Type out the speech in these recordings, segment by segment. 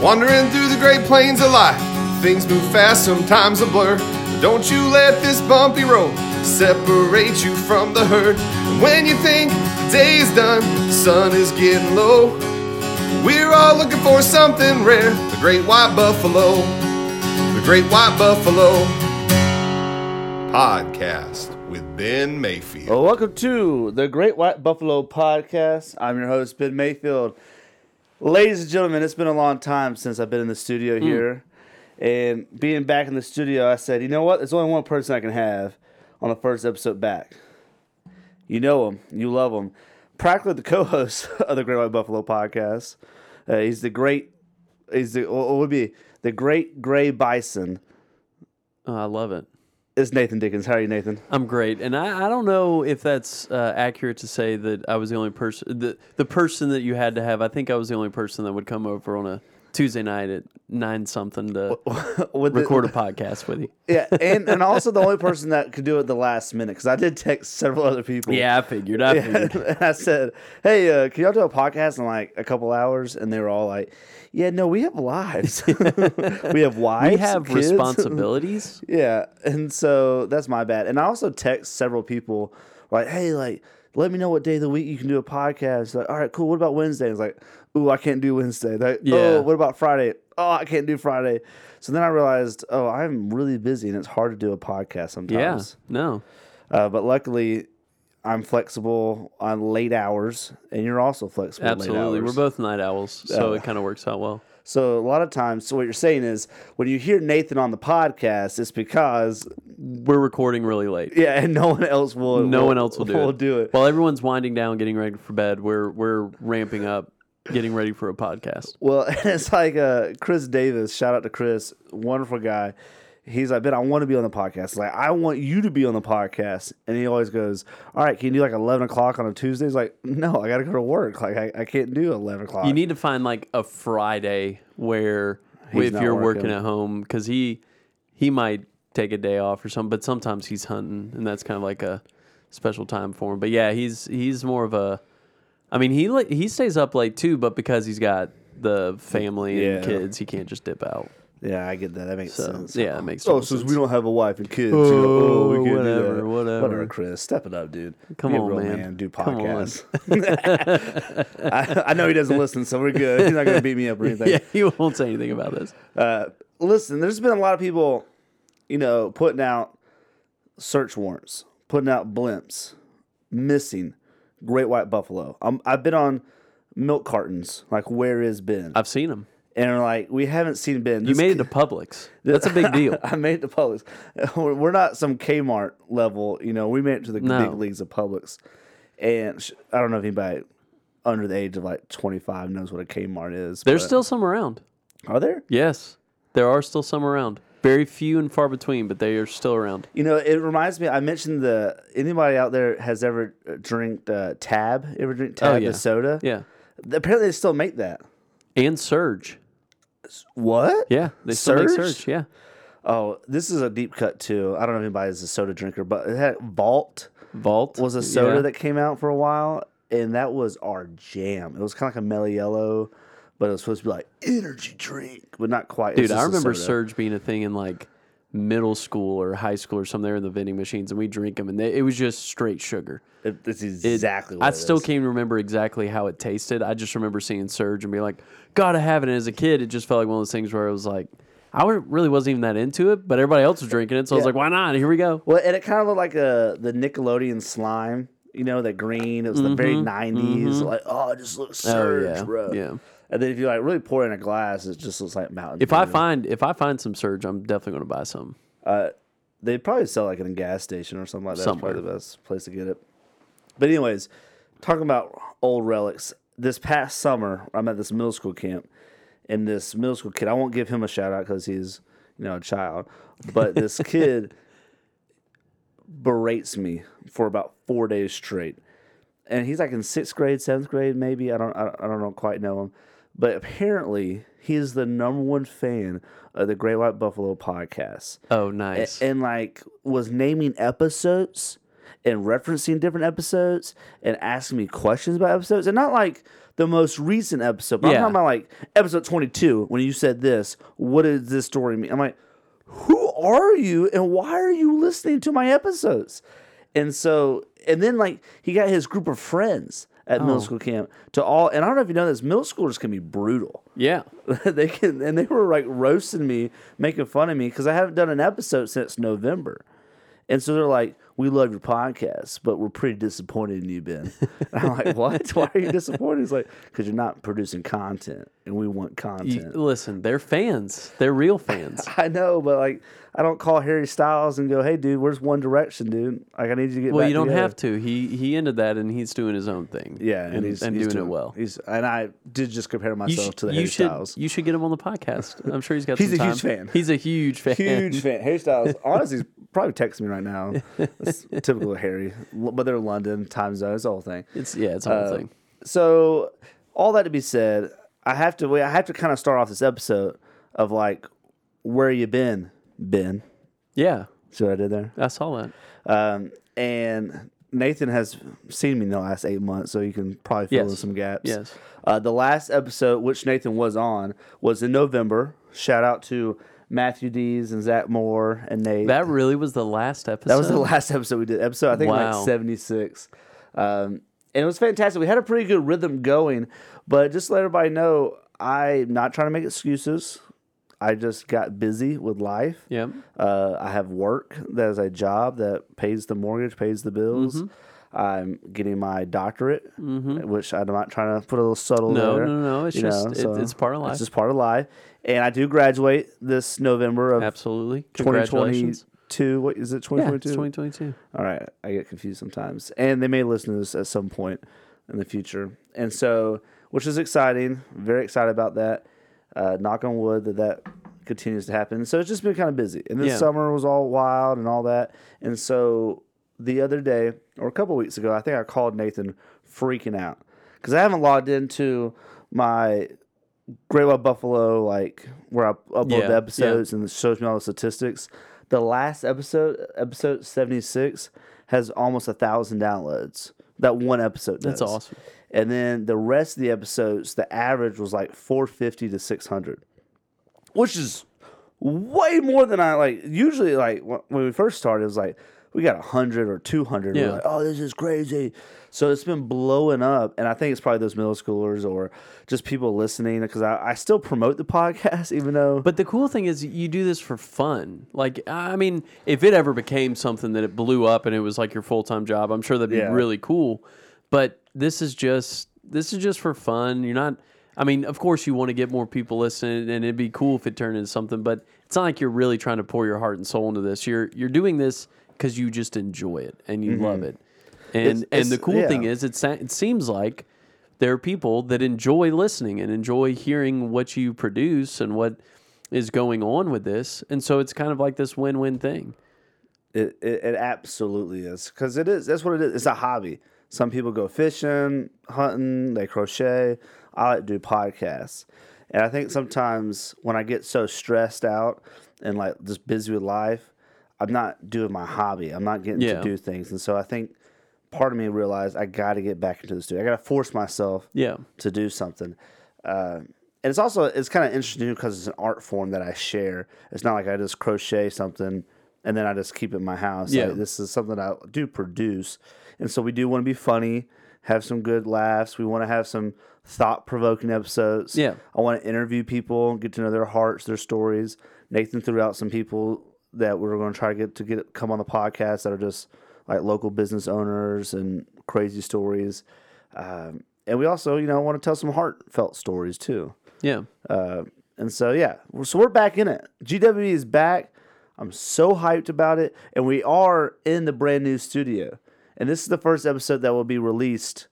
Wandering through the great plains of life, things move fast, sometimes a blur. But don't you let this bumpy road separate you from the herd. And when you think the day is done, the sun is getting low. We're all looking for something rare the great white buffalo. The great white buffalo podcast with Ben Mayfield. Well, welcome to the Great White Buffalo Podcast. I'm your host, Ben Mayfield. Ladies and gentlemen, it's been a long time since I've been in the studio Hmm. here. And being back in the studio, I said, you know what? There's only one person I can have on the first episode back. You know him, you love him. Practically the co host of the Great White Buffalo Podcast. Uh, he's the great, he's the, what would be the great gray bison. Oh, I love it. It's Nathan Dickens. How are you, Nathan? I'm great, and I, I don't know if that's uh, accurate to say that I was the only person the the person that you had to have. I think I was the only person that would come over on a Tuesday night at nine something to the- record a podcast with you. Yeah, and, and also the only person that could do it the last minute because I did text several other people. Yeah, I figured. I figured. and I said, "Hey, uh, can y'all do a podcast in like a couple hours?" And they were all like, "Yeah, no, we have lives. we have wives. We have kids." responsibilities. yeah, and so that's my bad. And I also text several people like, "Hey, like, let me know what day of the week you can do a podcast." Like, all right, cool. What about Wednesday? It's like, "Ooh, I can't do Wednesday." Like, Yeah. Oh, what about Friday? Oh, I can't do Friday. So then I realized, oh, I'm really busy and it's hard to do a podcast sometimes. Yeah, no, Uh, but luckily, I'm flexible on late hours, and you're also flexible. absolutely. We're both night owls, so Yeah. it kind of works out well. So a lot of times, so what you're saying is, when you hear Nathan on the podcast, it's because We're recording really late. yeah, and no one else will. No one else will do it. do it. While everyone's winding down, getting ready for bed, we're we're ramping up, getting ready for a podcast. Well, it's like uh, Chris Davis. Shout out to Chris, wonderful guy. He's like, Ben, I want to be on the podcast. Like, I want you to be on the podcast. And he always goes, All right, can you do like 11 o'clock on a Tuesday? He's like, No, I got to go to work. Like, I, I can't do 11 o'clock. You need to find like a Friday where He's if you're working. working at home because he he might take a day off or something, but sometimes he's hunting and that's kind of like a special time for him. But yeah, he's he's more of a. I mean, he he stays up late too, but because he's got the family and Yeah. kids, he can't just dip out. Yeah, I get that. That makes So sense. yeah, it makes sense. Oh, total since sense. we don't have a wife and kids, you know, oh, we Oh, can't whatever, do that. whatever. Whatever, Chris. Step it up, dude. Come Be a on, real man. Do Come on. podcasts. I, I know he doesn't listen, so we're good. He's not going to beat me up or anything. yeah, he won't say anything about this. Uh, listen, there's been a lot of people, you know, putting out search warrants, putting out blimps, missing great white buffalo. Um, I've been on milk cartons, like where is Ben? I've seen him. And like we haven't seen Ben. You This made it to Publix. That's a big deal. I made it to Publix. We're we're not some Kmart level, you know. We made it to the No. big leagues of Publix, and sh- I don't know if anybody under the age of like 25 knows what a Kmart is. There's but- still some around. are there? Yes, there are still some around. Very few and far between, but they are still around. You know, it reminds me. I mentioned the anybody out there has ever drank uh, Tab? Ever drink Tab Oh, yeah. the soda? Yeah, Apparently, they still make that. and Surge. What? Yeah, they still make Surge? Surge. Yeah, Oh, this is a deep cut too. I don't know if anybody's a soda drinker, but it had Vault Vault was a soda yeah. that came out for a while, and that was our jam. It was kind of like a mellow yellow, but it was supposed to be like energy drink, but not quite. Dude, I just a remember soda. Surge being a thing in like middle school or high school or something. There in the vending machines, and we drink them, and they, it was just straight sugar. It, It- exactly. what I it still is. can't remember exactly how it tasted. I just remember seeing Surge and being like, "Gotta have it." And as a kid, it just felt like one of those things where it was like, I really wasn't even that into it, but everybody else was drinking it, so I was like, "Why not? Here we go." Well, and it kind of looked like a the Nickelodeon slime. You know, that green. It was the very 90s Like, oh, it just looks Mm-hmm. Oh, surge, yeah, bro. yeah. And then if you like really pour it in a glass, it just looks like Mountain If I Dew. find if I find some Surge, I'm definitely going to buy some. Uh, they probably sell like in a gas station or something like that. That's Somewhere. probably the best place to get it. But anyways, talking about old relics. This past summer, I'm at this middle school camp, and this middle school kid. I won't give him a shout out because he's you know a child, but this kid berates me for about four days straight. And he's like in sixth grade, seventh grade, maybe. I don't, I don't, I don't know, quite know him. But apparently, he is the number one fan of the Great White Buffalo podcast Oh, nice. and like was naming episodes and referencing different episodes and asking me questions about episodes, and not like the most recent episode. But Yeah. I'm talking about like episode 22 when you said this. What does this story mean? I'm like, who are you and why are you listening to my episodes? And so, and then like he got his group of friends at Oh. middle school camp to all, and I don't know if you know this, middle schoolers can be brutal. Yeah. they can, and they were like roasting me, making fun of me because I haven't done an episode since November. And so they're like, "We love your podcast, but we're pretty disappointed in you, Ben." And I'm like, "What? Why are you disappointed?" It's like, "Because you're not producing content, and we want You, content." listen, they're fans. They're real fans. I know, but like, I don't call Harry Styles and go, "Hey, dude, where's One Direction, dude? Like, I need you to get." well, you don't together." have to. He he ended that and he's doing his own thing. Yeah, and, and, he's and he's doing, it well. He's and I did just compare myself sh- to the Harry should Styles. you should get him on the podcast. I'm sure he's got. He's a huge fan. He's a huge fan. Huge fan. Harry Styles. Honestly, he's probably texting me right now. That's typical of Harry. But they're London time zone. It's the whole thing. It's yeah, it's a whole Uh, thing. So all that to be said, I have to. I have to kind of start off this episode of like, where you been, Ben? Yeah, See what I did there? I saw that. Um, and Nathan has seen me in the last eight months, so you can probably fill in some gaps. Yes. Uh, the last episode, which Nathan was on, was in November. Shout out to Matthew Dees and Zach Moore and Nate. That really was the last episode. That was the last episode we did. Episode I think Wow. like seventy six, um, and it was fantastic. We had a pretty good rhythm going, but just let everybody know I'm not trying to make excuses. I just got busy with life. Yeah. Uh, I have work that is a job that pays the mortgage, pays the bills. Mm-hmm. I'm getting my doctorate, mm-hmm. which I'm not trying to put a little subtle. No, there, no, no. It's just know, it, so it's part of life. It's just part of life. And I do graduate this November of absolutely 2020, two. What is it? Twenty twenty two. Twenty twenty two. All right, I get confused sometimes, and they may listen to this at some point in the future, and so which is exciting. Very excited about that. Uh, knock on wood that that continues to happen. So it's just been kind of busy, and this yeah. summer was all wild and all that, and so the other day or a couple weeks ago, I think I called Nathan freaking out because I haven't logged into my Great White Buffalo, like where I upload yeah, the episodes yeah. and it shows me all the statistics. The last episode, episode seventy six, has almost a thousand downloads. That one episode. That's awesome. And then the rest of the episodes, the average was like four fifty to six hundred, which is way more than I like. Usually, like when we first started, it was like we got hundred or two hundred. Yeah. We're like, oh, this is crazy. So it's been blowing up, and I think it's probably those middle schoolers or just people listening because I, I still promote the podcast, even though. But the cool thing is you do this for fun. Like I mean, if it ever became something that it blew up and it was like your full time job, I'm sure that'd be Yeah. really cool. But this is just this is just for fun. You're not. I mean, of course, you want to get more people listening, and it'd be cool if it turned into something. But it's not like you're really trying to pour your heart and soul into this. You're you're doing this because you just enjoy it and you love mm-hmm. it. And It's- and it's- the cool thing is, it sa- it seems like there are people that enjoy listening and enjoy hearing what you produce and what is going on with this. And so it's kind of like this win win thing. It, it, it absolutely is because it is. That's what it is. It's a hobby. Some people go fishing, hunting, they crochet. I like to do podcasts, and I think sometimes when I get so stressed out and like just busy with life, I'm not doing my hobby. I'm not getting Yeah. to do things, and so I think part of me realized I got to get back into the studio. I got to force myself Yeah. to do something. Uh, and it's also it's kind of interesting because it's an art form that I share. It's not like I just crochet something and then I just keep it in my house. Yeah. Like, this is something I do produce, and so we do want to be funny, have some good laughs. We want to have some thought provoking episodes. Yeah. I want to interview people, get to know their hearts, their stories. Nathan threw out some people that we're going to try to get to get come on the podcast that are just like local business owners and crazy stories. Um, and we also, you know, want to tell some heartfelt stories too. Yeah. Uh, and so, yeah, so we're back in it. GWB is back. I'm so hyped about it. And we are in the brand new studio. And this is the first episode that will be released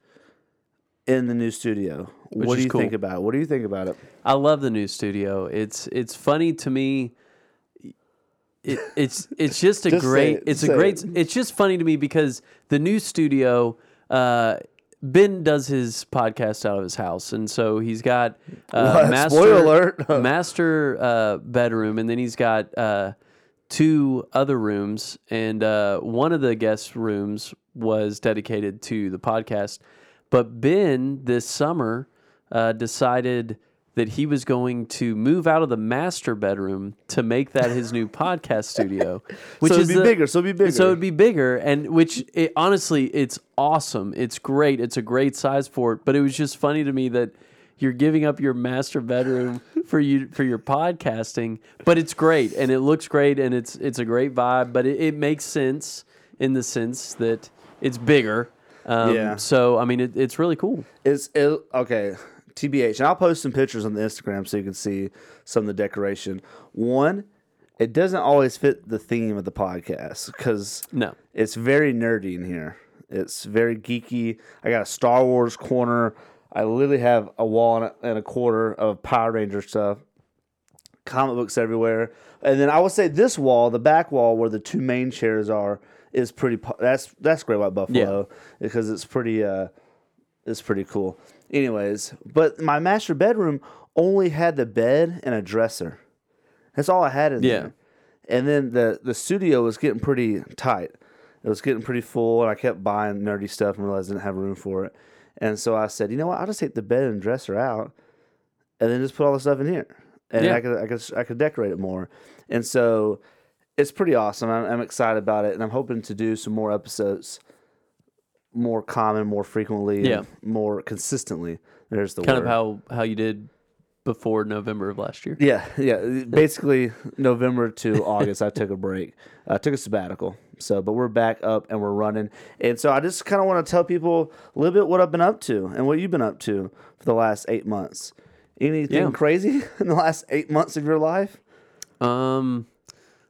in the new studio. what do you cool. think about it? What do you think about it? I love the new studio. It's it's funny to me. It, it's it's just a Just great it. it's a great it. it's just funny to me because the new studio uh Ben does his podcast out of his house and so he's got uh master Spoiler alert. master uh bedroom and then he's got uh two other rooms, and uh, one of the guest rooms was dedicated to the podcast. But Ben this summer uh, decided that he was going to move out of the master bedroom to make that his new podcast studio, which So it'd is be the- bigger, so it'd be bigger. So it'd be bigger, and which it, honestly, it's awesome. It's great. It's a great size for it. But it was just funny to me that you're giving up your master bedroom for you for your podcasting, but it's great and it looks great and it's it's a great vibe. But it, it makes sense in the sense that it's bigger. Um, Yeah. So I mean, it, it's really cool. It's it, okay. TBH, and I'll post some pictures on the Instagram so you can see some of the decoration. One, it doesn't always fit the theme of the podcast because No. it's very nerdy in here. It's very geeky. I got a Star Wars corner. I literally have a wall and a, quarter of Power Ranger stuff. Comic books everywhere, and then I would say this wall, the back wall where the two main chairs are, is pretty. That's that's Great White Buffalo because it's pretty. uh It's pretty cool. Anyways, but my master bedroom only had the bed and a dresser. That's all I had in Yeah. there. And then the the studio was getting pretty tight. It was getting pretty full, and I kept buying nerdy stuff and realized I didn't have room for it. And so I said, you know what? I'll just take the bed and dresser out, and then just put all the stuff in here, and Yeah. I could I could I could decorate it more. And so it's pretty awesome. I'm, I'm excited about it, and I'm hoping to do some more episodes, more common, more frequently, Yeah. more consistently. There's the Kind word. of how how you did before November of last year. Yeah, yeah. Basically, November to August, I took a break. I took a sabbatical. So, but we're back up and we're running. And so, I just kind of want to tell people a little bit what I've been up to and what you've been up to for the last eight months. Anything Yeah. crazy in the last eight months of your life? Um,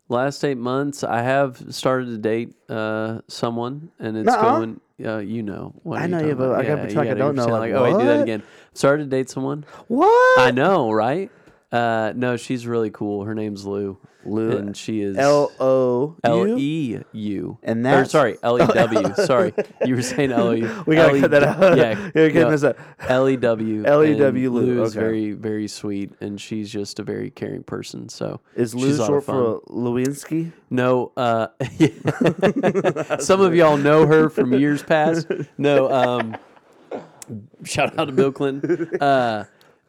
last eight months, I have started to date uh someone, and it's Nuh-uh. going. Uh, you know, what I know you, but? I gotta pretend like I don't know, like, oh, wait, do that again. Started to date someone. What? I know, right? Uh, no, she's really cool. Her name's Lou. Lou. and she is L O L E U, And or that's- sorry, L E W. Sorry, you were saying L E. We gotta cut that out. Yeah, can't no, miss that. L E W. L E W Lou, is very very sweet, and she's just a very caring person. So Is Lou she's short for Lewinsky? No, uh, some of y'all know her from years past. No, um, shout out to Bill Clinton. Uh,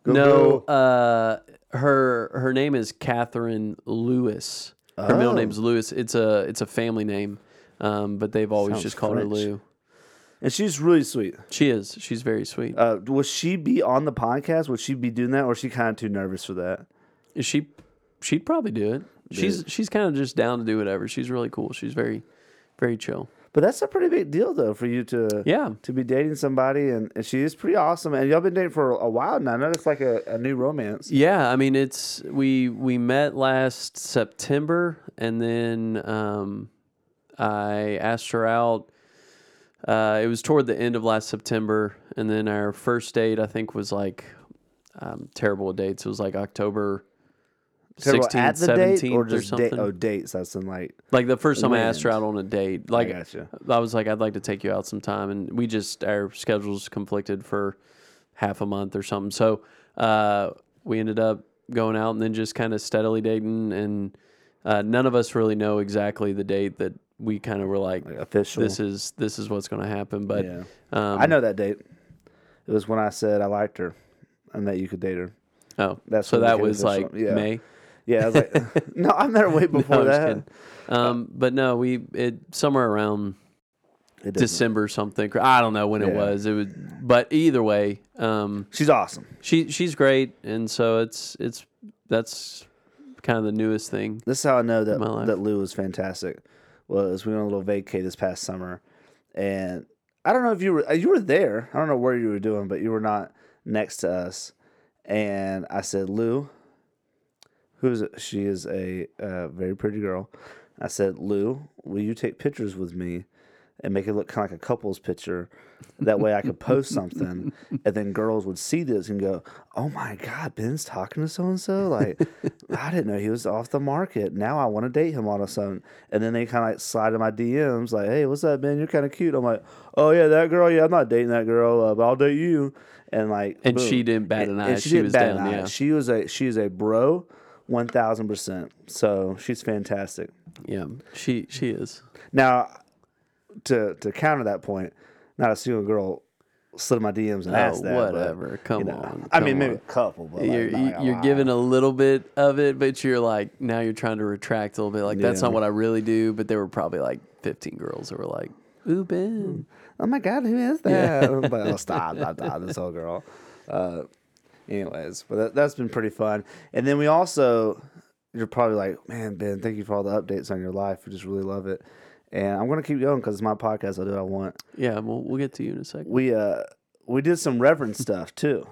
no, uh, her her name is Catherine Lewis. Her middle Oh. name's Lewis. It's a it's a family name, um, but they've always Sounds just called her French. Lou. And she's really sweet. She is. She's very sweet. Uh, will she be on the podcast? Would she be doing that, or is she kind of too nervous for that? Is she? She'd probably do it. She's she's kind of just down to do whatever. She's really cool. She's very very chill. But that's a pretty big deal, though, for you to Yeah. to be dating somebody, and, and she is pretty awesome. And y'all been dating for a while now. I know it's like a, a new romance. Yeah, I mean it's we we met last September and then um I asked her out uh it was toward the end of last September and then our first date I think was like um terrible with dates. It was like October Terrible 16th, at the 17th date or or just something. date? Oh, dates. That's in like Like the first time I asked her out on a date, like I, gotcha. was like, I'd like to take you out sometime, and we just our schedules conflicted for half a month or something. So uh, we ended up going out and then just kind of steadily dating, and uh, none of us really know exactly the date that we kind of were like, like official. this is this is what's going to happen. But yeah, um, I know that date. It was when I said I liked her, and that you could date her. Oh, That's so that was like yeah. May. Yeah, I was like, no, I met her way before No, I'm that. Um, but no, we it somewhere around December something. I don't know when it was. It was, but either way, um, She's awesome. she she's great, and so it's it's that's kind of the newest thing. This is how I know that that Lou was fantastic. Was we went on a little vacay this past summer, and I don't know if you were you were there. I don't know where you were doing, but you were not next to us. And I said, Lou, who's it? she is a uh, very pretty girl. I said, Lou, will you take pictures with me and make it look kind of like a couple's picture? That way I could post something, and then girls would see this and go, "Oh my God, Ben's talking to so and so." Like, I didn't know he was off the market. Now I want to date him all of a sudden. And then they kind of like slide in my DMs, like, "Hey, what's up, Ben? You're kind of cute." I'm like, "Oh yeah, that girl. Yeah, I'm not dating that girl, uh, but I'll date you." And like, And boom. she didn't bat an eye. and She didn't was bat an eye. yeah. She was a she is a bro, one thousand percent. So she's fantastic. Yeah, she she is. Now, to to counter that point, not a single girl slid in my DMs and Oh, asked that. but, whatever. Come you know, on. I come mean, maybe on. a couple, but You're you- like you're giving a little bit of it, but you're like now you're trying to retract a little bit. Like that's not what I really do. But there were probably like 15 girls that were like, "Ooh, Ben." oh my god, who is that? but oh, stop, stop, stop, this whole girl. Uh, anyways, but that, that's been pretty fun. And then we also, you're probably like, man, Ben, thank you for all the updates on your life. We just really love it. And I'm gonna keep going because it's my podcast. I'll do what I want. Yeah, we'll we'll get to you in a second. We uh we did some reverend stuff too.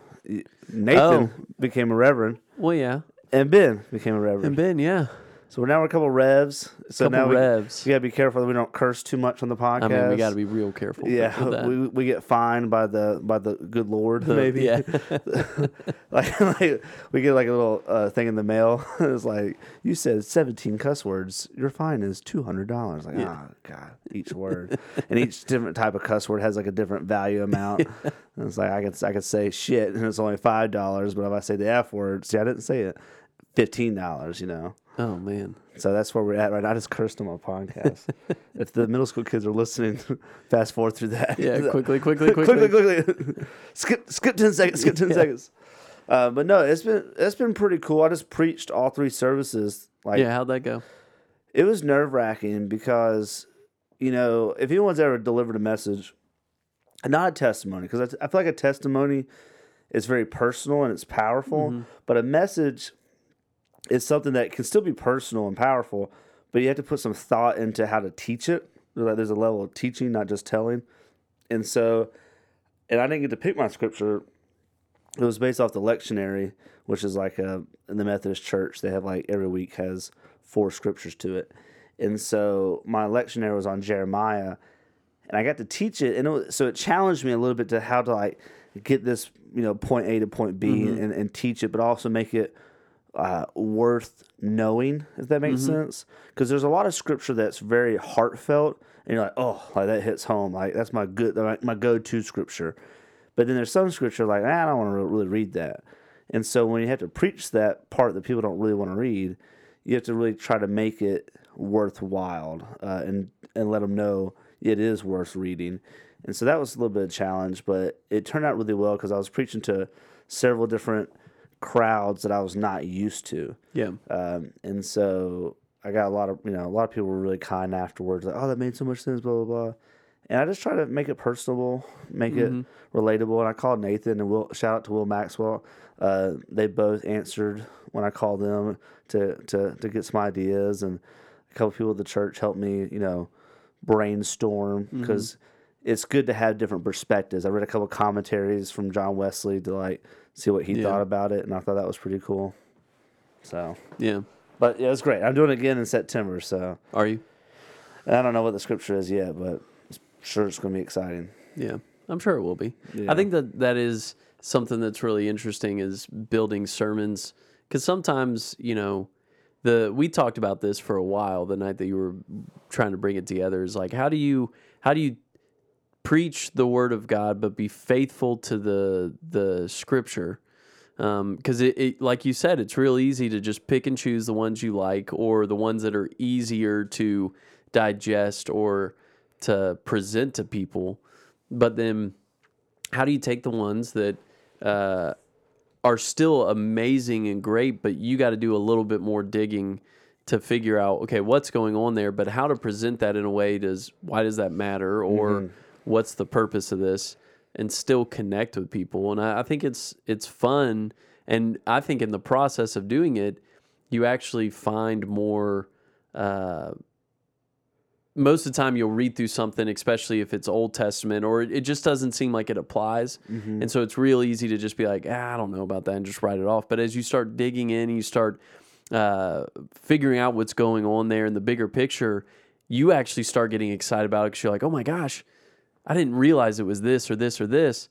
Nathan Oh. became a reverend, Well, yeah, and Ben became a reverend. and Ben, yeah. So we're now we're a couple revs. So Couple now we, revs. we gotta be careful that we don't curse too much on the podcast. I mean, we got to be real careful. Yeah, with that. we, we get fined by the by the good Lord maybe. yeah. like, like we get like a little uh, thing in the mail. it's like you said seventeen cuss words. Your fine is two hundred dollars. Like oh god, each word and each different type of cuss word has like a different value amount. And it's like I could I could say shit and it's only five dollars, but if I say the f word, see I didn't say it, fifteen dollars. You know. Oh man. So that's where we're at right now. I just cursed on my podcast. if the middle school kids are listening, fast forward through that. Yeah, quickly, quickly, quickly, quickly. quickly. skip, skip ten seconds. Skip ten Yeah. seconds. Uh, but no, it's been it's been pretty cool. I just preached all three services. Like Yeah, how'd that go? it was nerve wracking because you know if anyone's ever delivered a message, not a testimony, because I, I feel like a testimony is very personal and it's powerful, but a message is something that can still be personal and powerful, but you have to put some thought into how to teach it. Like there's a level of teaching, not just telling, and so, and I didn't get to pick my scripture. It was based off the lectionary, which is like a in the Methodist Church. They have like every week has four scriptures to it, and so my lectionary was on Jeremiah, and I got to teach it, and it was, so it challenged me a little bit to how to like get this you know point A to point B mm-hmm. and, and teach it, but also make it uh, worth knowing, if that makes sense. Because there's a lot of scripture that's very heartfelt, and you're like, oh, like that hits home. Like that's my good, my, my go-to scripture. But then there's some scripture like, ah, I don't want to really read that. And so when you have to preach that part that people don't really want to read, you have to really try to make it worthwhile uh, and and let them know it is worth reading. And so that was a little bit of a challenge, but it turned out really well because I was preaching to several different crowds that I was not used to. Yeah. Um, and so I got a lot of, you know, a lot of people were really kind afterwards, like, oh, that made so much sense, blah, blah, blah. And I just try to make it personable, make it relatable. And I called Nathan and Will, shout out to Will Maxwell. Uh, they both answered when I called them to, to, to get some ideas. And a couple people at the church helped me, you know, brainstorm because it's good to have different perspectives. I read a couple commentaries from John Wesley to like see what he Yeah. thought about it. And I thought that was pretty cool. So. Yeah. But yeah, it's great. I'm doing it again in September, so Are you? I don't know what the scripture is yet, but I'm sure it's going to be exciting. Yeah, I'm sure it will be. Yeah. I think that that is something that's really interesting is building sermons because sometimes you know the we talked about this for a while the night that you were trying to bring it together is like how do you how do you preach the word of God but be faithful to the the scripture. Because it, it like you said it's real easy to just pick and choose the ones you like or the ones that are easier to digest or to present to people. But then how do you take the ones that uh, are still amazing and great but you got to do a little bit more digging to figure out okay what's going on there but how to present that in a way does why does that matter? Or what's the purpose of this and still connect with people. And I, I think it's it's fun. And i think in the process of doing it you actually find more uh, most of the time you'll read through something especially if it's old testament or it, it just doesn't seem like it applies. And so it's real easy to just be like ah, i don't know about that and just write it off. But as you start digging in and you start uh, figuring out what's going on there in the bigger picture you actually start getting excited about it because you're like oh my gosh i didn't realize it was this or this or this.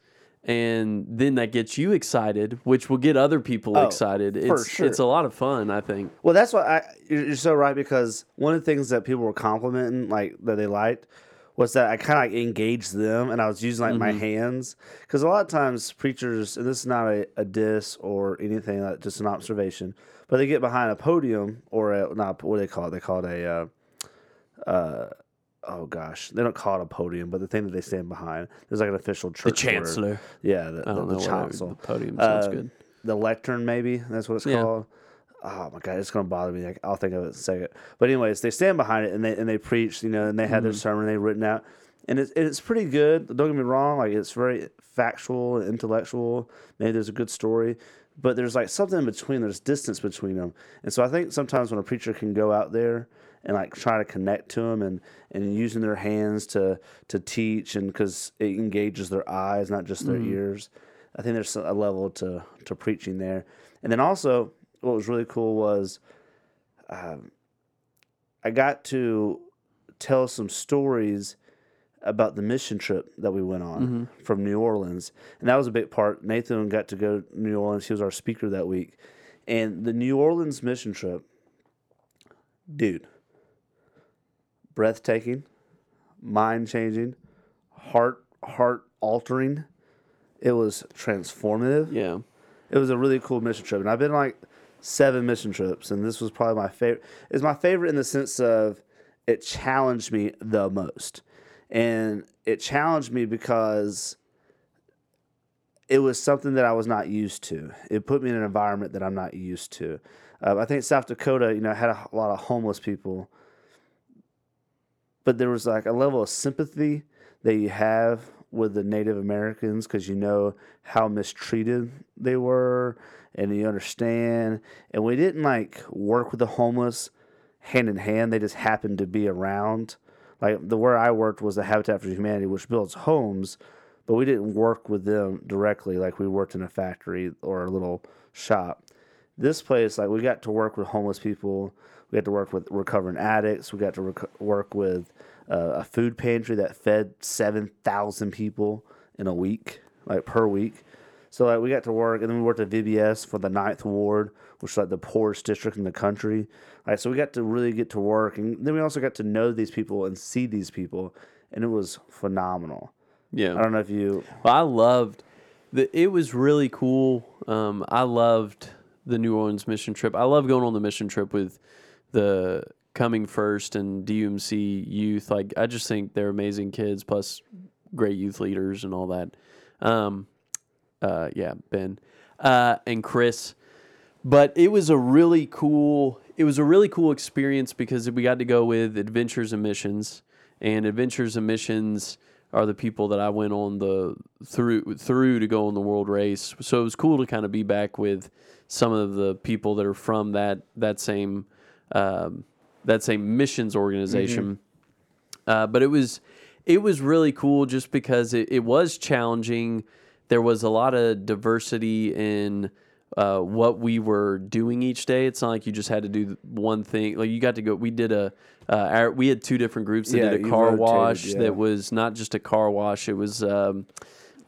And then that gets you excited which will get other people Oh, excited. for it's sure. it's a lot of fun i think. Well, that's why I, you're so right because one of the things that people were complimenting, like that they liked, was that I kind of like engaged them and I was using like my hands. Because a lot of times preachers, and this is not a, a diss or anything, like just an observation, but they get behind a podium or a not what do they call it? They call it a uh, uh, oh gosh, they don't call it a podium, but the thing that they stand behind. There's like an official church. The chancellor. Yeah, the, I don't the, know the chancel. The podium sounds Uh, good. The lectern, maybe that's what it's Yeah. called. Oh my god, it's gonna bother me. Like, I'll think of it in a second. But anyways, they stand behind it and they and they preach, you know, and they had Mm-hmm. their sermon they've written out, and it's it's pretty good. Don't get me wrong, like it's very factual and intellectual. Maybe there's a good story, but there's like something in between. There's distance between them, and so I think sometimes when a preacher can go out there and like try to connect to them and and using their hands to to teach and because it engages their eyes, not just their ears. I think there's a level to to preaching there, and then also what was really cool was um, I got to tell some stories about the mission trip that we went on mm-hmm. from New Orleans, and that was a big part. Nathan got to go to New Orleans; he was our speaker that week, and the New Orleans mission trip, dude, breathtaking, mind changing, heart heart altering. It was transformative. Yeah. It was a really cool mission trip, and I've been like seven mission trips, and this was probably my favorite. It's my favorite in the sense of it challenged me the most, and it challenged me because it was something that I was not used to. It put me in an environment that I'm not used to. Uh, I think South Dakota, you know, had a lot of homeless people, but there was like a level of sympathy that you have with the Native Americans because you know how mistreated they were and you understand. And we didn't like work with the homeless hand in hand, they just happened to be around. Like the where I worked was the Habitat for Humanity, which builds homes, but we didn't work with them directly like we worked in a factory or a little shop. This place, like we got to work with homeless people, we got to work with recovering addicts, we got to rec- work with uh, a food pantry that fed seven thousand people in a week, like per week. So like we got to work, and then we worked at VBS for the Ninth Ward, which is like the poorest district in the country. Like so, we got to really get to work, and then we also got to know these people and see these people, and it was phenomenal. Yeah. I don't know if you Well, I loved the. It was really cool. Um, I loved the New Orleans mission trip. I love going on the mission trip with the Coming First and DUMC youth. Like, I just think they're amazing kids, plus great youth leaders and all that. Um, uh, yeah, Ben, uh, and Chris. But it was a really cool. It was a really cool experience because we got to go with Adventures and Missions, and Adventures and Missions are the people that I went on the through through to go on the world race. So it was cool to kind of be back with some of the people that are from that that same um, that same missions organization. Uh, but it was it was really cool just because it, it was challenging. There was a lot of diversity in uh, what we were doing each day. It's not like you just had to do one thing. Like you got to go. We did a. Uh, our, we had two different groups that Yeah, did a car rotated, wash yeah. that was not just a car wash. It was um,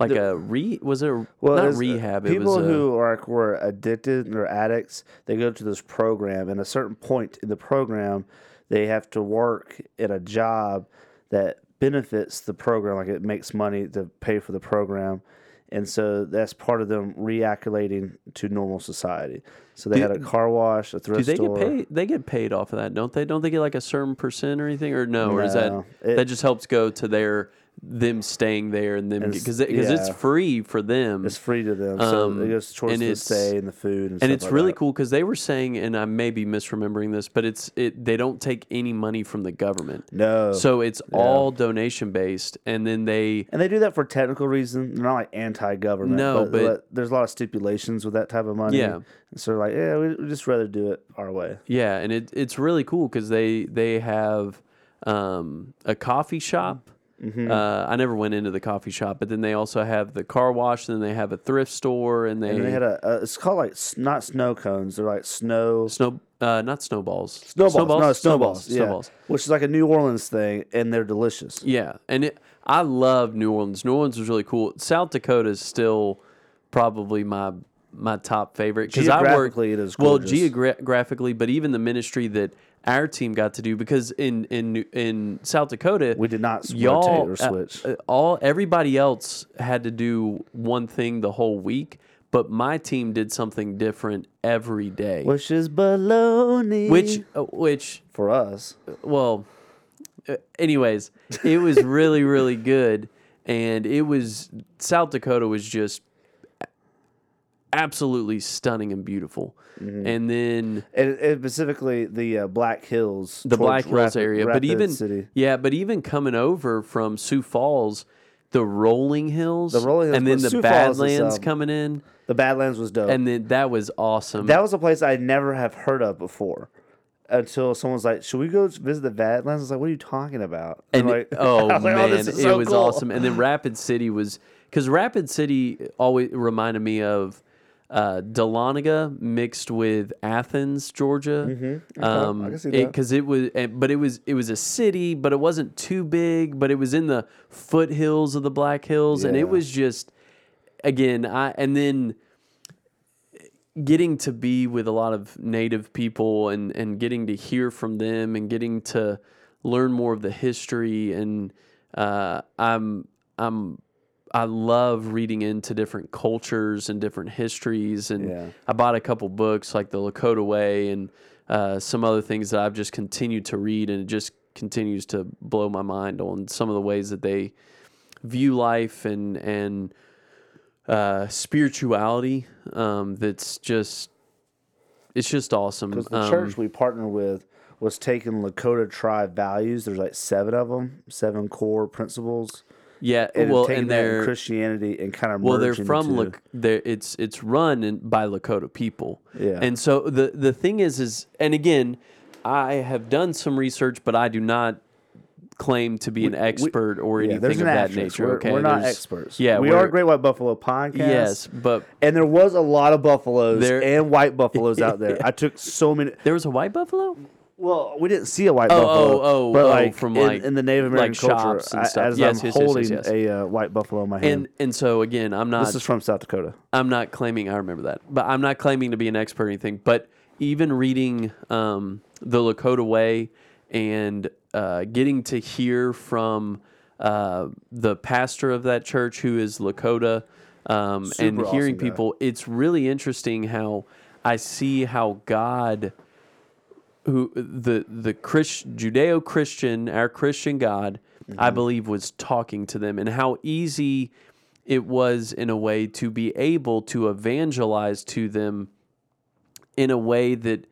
like a re. Was it a, well, not uh, rehab? It People was a, who are were addicted or addicts, they go to this program, and a certain point in the program, they have to work at a job that benefits the program, like it makes money to pay for the program. And so that's part of them reacculating to normal society. So they Do- had a car wash, a thrift Do they store. get paid? They get paid off of that, don't they? Don't they get like a certain percent or anything, or no? Or is that It- that just helps go to their them staying there and them It's- because because it's free for them. It's free to them, so Um, it goes towards and the it's- stay and the food, and, and it's like really that. cool because they were saying, and I may be misremembering this, but it's it they don't take any money from the government, No, so it's all donation based, and then they and they do that for technical reasons. They're not like anti-government. No, but, but- there's a lot of stipulations with that type of money. Yeah. so they're like, yeah, we we just rather do it our way. Yeah, and it it's really cool because they they have um, a coffee shop. Mm-hmm. Uh, I never went into the coffee shop, but then they also have the car wash. And then they have a thrift store, and they, And they had a, a it's called like s- not snow cones. They're like snow snow uh, not snowballs snowballs. No, snowballs. snowballs yeah. snowballs. which is like a New Orleans thing, and they're delicious. Yeah, and it, I love New Orleans. New Orleans was really cool. South Dakota is still probably my my top favorite because I work Geographically, it is well geographically, but even the ministry that our team got to do because in in in South Dakota We did not y'all rotate or uh, switch. uh, all everybody else had to do one thing the whole week, but my team did something different every day. Which is baloney. which uh, which for us, well, uh, anyways, it was really really good, and it was South Dakota was just absolutely stunning and beautiful. Mm-hmm. And then And, and specifically the uh, Black Hills, the Black Hills Rapid- area, but Rapid even City. yeah, but even coming over from Sioux Falls, the rolling hills, The rolling hills, and then the Sioux Falls is, Badlands um, coming in, the Badlands was dope. and then that was awesome. that was a place I never have heard of before. Until someone's like, "Should we go visit the Badlands?" I was like, "What are you talking about?" I'm and like, oh like, man, this is it was cool. awesome. And then Rapid City was because Rapid City always reminded me of uh, Dahlonega mixed with Athens, Georgia. Mm-hmm. Um, I can see that. because it, was, but it was it was a city, but it wasn't too big. But it was in the foothills of the Black Hills, and it was just again, I and then getting to be with a lot of native people and and getting to hear from them and getting to learn more of the history and uh, I'm I'm I love reading into different cultures and different histories and Yeah. I bought a couple books like the Lakota Way and uh, some other things that I've just continued to read and it just continues to blow my mind on some of the ways that they view life and and uh, spirituality um, that's just it's just awesome. Because the Um, church we partnered with was taking Lakota tribe values. There's like seven of them, seven core principles, yeah, and well, and they're Christianity and kind of well, they're from two. They're, it's it's run in, by Lakota people. Yeah. and so the the thing is is and again, I have done some research, but I do not claim to be an expert or Yeah, anything an of that asterisk. nature. We're, okay, we're not experts. Yeah, we are Great White Buffalo podcast. Yes, but and there was a lot of buffaloes There- and white buffaloes out there. I took so many. there was a white buffalo. Well, we didn't see a white Oh, buffalo. oh, oh, but oh, like from, in, like- in the Native American like culture, shops and I- stuff. as Yes, I'm yes, yes, holding yes. a uh, white buffalo in my hand. And and so again, I'm not this is from South Dakota. I'm not claiming I remember that, but I'm not claiming to be an expert or anything. But even reading um, the Lakota Way and uh, getting to hear from uh, the pastor of that church, who is Lakota, um, and hearing awesome people, it's really interesting how I see how God, who the the Christ, Judeo Christian, our Christian God, Mm-hmm. I believe was talking to them, and how easy it was in a way to be able to evangelize to them in a way that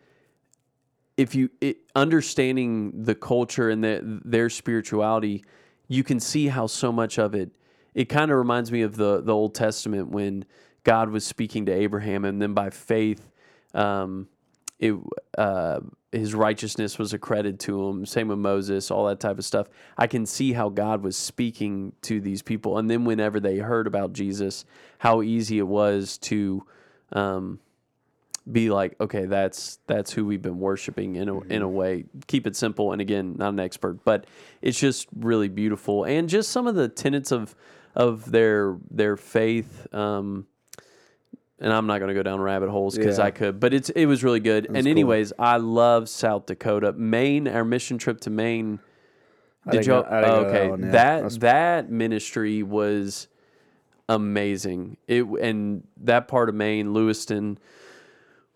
if you it, understanding the culture and the, their spirituality you can see how so much of it it kind of reminds me of the the old testament when god was speaking to abraham and then by faith um, it uh, his righteousness was accredited to him. Same with Moses, all that type of stuff. I can see how God was speaking to these people, and then whenever they heard about Jesus, how easy it was to um, be like, okay, that's that's who we've been worshiping in a in a way. Keep it simple, and again, not an expert, but it's just really beautiful, and just some of the tenets of of their their faith. Um, and I'm not going to go down rabbit holes because Yeah. I could, but it's it was really good. and cool. anyways, I love South Dakota, Maine. Our mission trip to Maine. Did you? go- I didn't go okay, that one, yeah. that That's- that ministry was amazing. It and that part of Maine, Lewiston,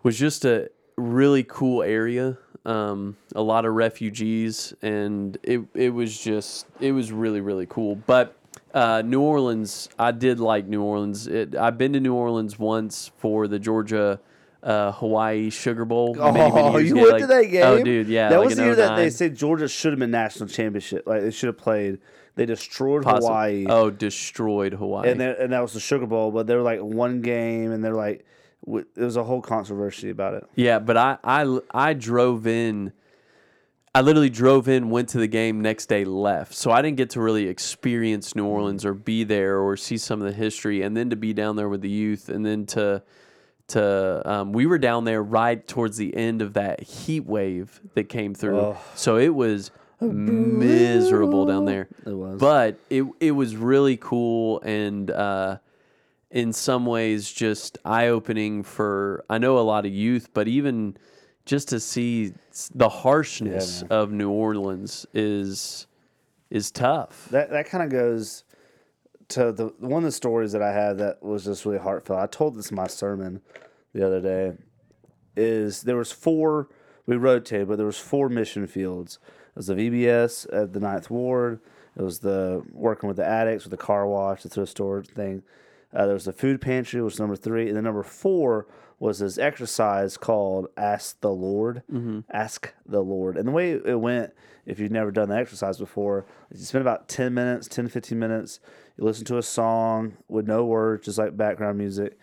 was just a really cool area. Um, a lot of refugees, and it it was just it was really really cool. But uh, New Orleans, I did like New Orleans. It, I've been to New Orleans once for the Georgia. Uh, Hawaii Sugar Bowl. many, many Oh, you ago. went Like- to that game? Oh, dude, yeah. That like was the year that they said Georgia should have been national championship. Like they should have played. They destroyed Hawaii, Oh, destroyed Hawaii. and and that was the Sugar Bowl. But they were like one game, and they're like, there was a whole controversy about it. Yeah, but I, I, I drove in. I literally drove in, went to the game, next day left. So I didn't get to really experience New Orleans or be there or see some of the history, and then to be down there with the youth, and then to to um, we were down there right towards the end of that heat wave that came through. So it was miserable down there. It was. but it it was really cool and. Uh, in some ways just eye opening for I know a lot of youth, but even just to see the harshness of New Orleans is is tough. That that kind of goes to the one of the stories that I had that was just really heartfelt. I told this in my sermon the other day. Is there was four we rotated, but there was four mission fields. It was the VBS at the Ninth Ward. It was the working with the addicts with the car wash, the thrift store thing. Uh, there was the food pantry, which was number three, and then number four was this exercise called "Ask the Lord." Mm-hmm. Ask the Lord, and the way it went, if you've never done the exercise before, you spend about ten minutes, 10 to 15 minutes. You listen to a song with no words, just like background music,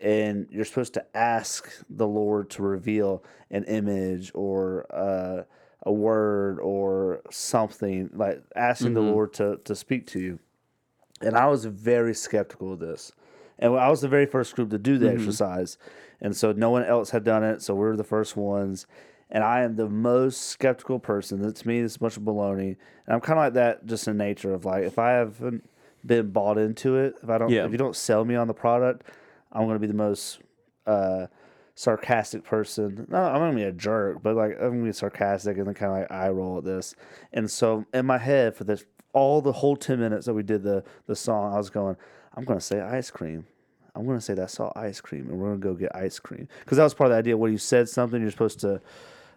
and you're supposed to ask the Lord to reveal an image or uh, a word or something, like asking the mm-hmm. Lord to to speak to you and I was very skeptical of this. And I was the very first group to do the mm-hmm. exercise, and so no one else had done it. So we are the first ones, and I am the most skeptical person. That to me is a bunch of baloney, and I'm kind of like that just in nature of like if I haven't been bought into it, if I don't, Yeah. if you don't sell me on the product, I'm going to be the most uh, sarcastic person. No, I'm gonna be a jerk, but like I'm gonna be sarcastic and then kind of like eye roll at this. And so in my head for this all the whole ten minutes that we did the the song, I was going, I'm gonna say ice cream. I'm gonna say that I saw ice cream, and we're gonna go get ice cream because that was part of the idea. When you said something, you're supposed to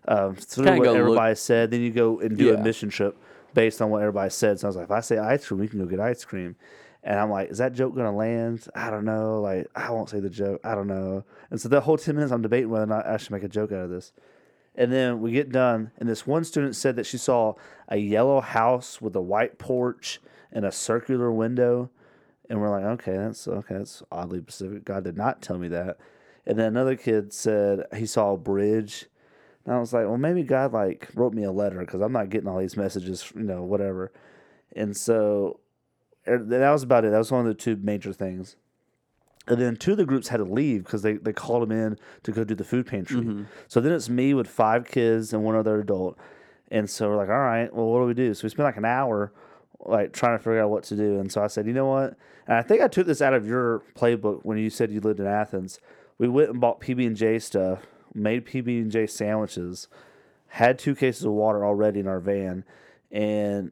um, through Kinda what go look- everybody said, then you go and do a Yeah. mission trip based on what everybody said. So I was like, if I say ice cream, we can go get ice cream. And I'm like, is that joke gonna land? I don't know. Like, I won't say the joke. I don't know. And so the whole ten minutes, I'm debating whether or not I should make a joke out of this. And then we get done, and this one student said that she saw a yellow house with a white porch and a circular window. And we're like, okay, that's okay. That's oddly specific. God did not tell me that. And then another kid said he saw a bridge. And I was like, well, maybe God like wrote me a letter because I'm not getting all these messages, you know, whatever. And so er, that was about it. That was one of the two major things. And then two of the groups had to leave because they, they called them in to go do the food pantry. So then it's me with five kids and one other adult. And so we're like, all right, well, what do we do? So we spent like an hour like trying to figure out what to do. And so I said, you know what? And I think I took this out of your playbook when you said you lived in Athens. We went and bought PB and J stuff, made PB and J sandwiches, had two cases of water already in our van, and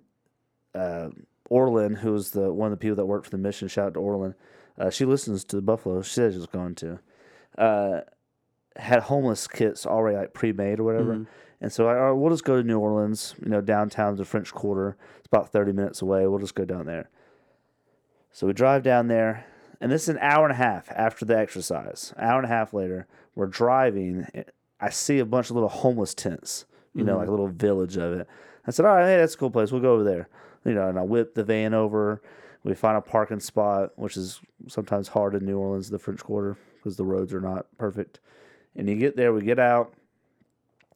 uh, Orlin, who was the one of the people that worked for the mission, shout out to Orlin. Uh, she listens to the Buffalo. She said she was going to. Uh, had homeless kits already like pre-made or whatever, mm-hmm. and so all right, we'll just go to New Orleans. You know, downtown the French Quarter. It's about thirty minutes away. We'll just go down there. So we drive down there, and this is an hour and a half after the exercise. Hour and a half later, we're driving. I see a bunch of little homeless tents, you know, mm-hmm. like a little village of it. I said, "All right, hey, that's a cool place. We'll go over there." You know, and I whip the van over. We find a parking spot, which is sometimes hard in New Orleans, the French Quarter, because the roads are not perfect. And you get there, we get out,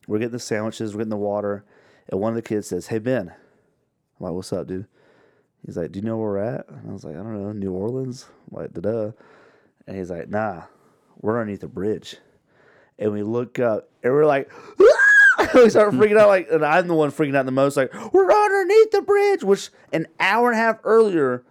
we're getting the sandwiches, we're getting the water, and one of the kids says, "Hey Ben," I'm like, "What's up, dude?" He's like, "Do you know where we're at?" And I was like, "I don't know, New Orleans." I'm like, da And he's like, "Nah, we're underneath a bridge." And we look up, and we're like, we start freaking out. Like, and I'm the one freaking out the most. Like, we're underneath the bridge. Which an hour and a half earlier,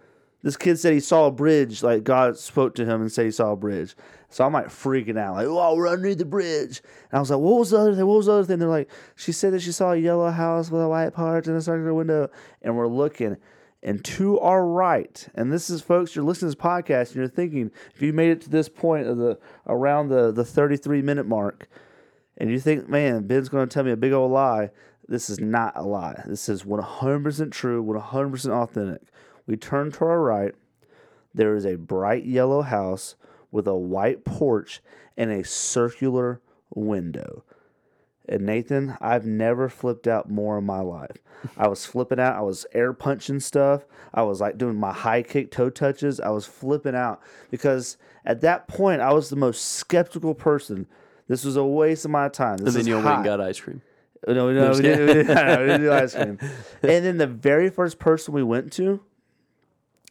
this kid said he saw a bridge. Like God spoke to him and said he saw a bridge. So I'm like freaking out. Like, oh, we're underneath the bridge. And I was like, what was the other thing? What was the other thing? They're like, she said that she saw a yellow house with a white porch and a circular window. And we're looking. And to our right, and this is folks, you're listening to this podcast and you're thinking, if you made it to this point of the around the, the 33 minute mark, and you think, man, Ben's going to tell me a big old lie, this is not a lie. This is 100% true, 100% authentic. We turn to our right. There is a bright yellow house with a white porch and a circular window. And Nathan, I've never flipped out more in my life. I was flipping out. I was air punching stuff. I was like doing my high kick toe touches. I was flipping out because at that point I was the most skeptical person. This was a waste of my time. This And then is you went and got ice cream. No, no, we didn't, we didn't, no, we didn't do ice cream. And then the very first person we went to,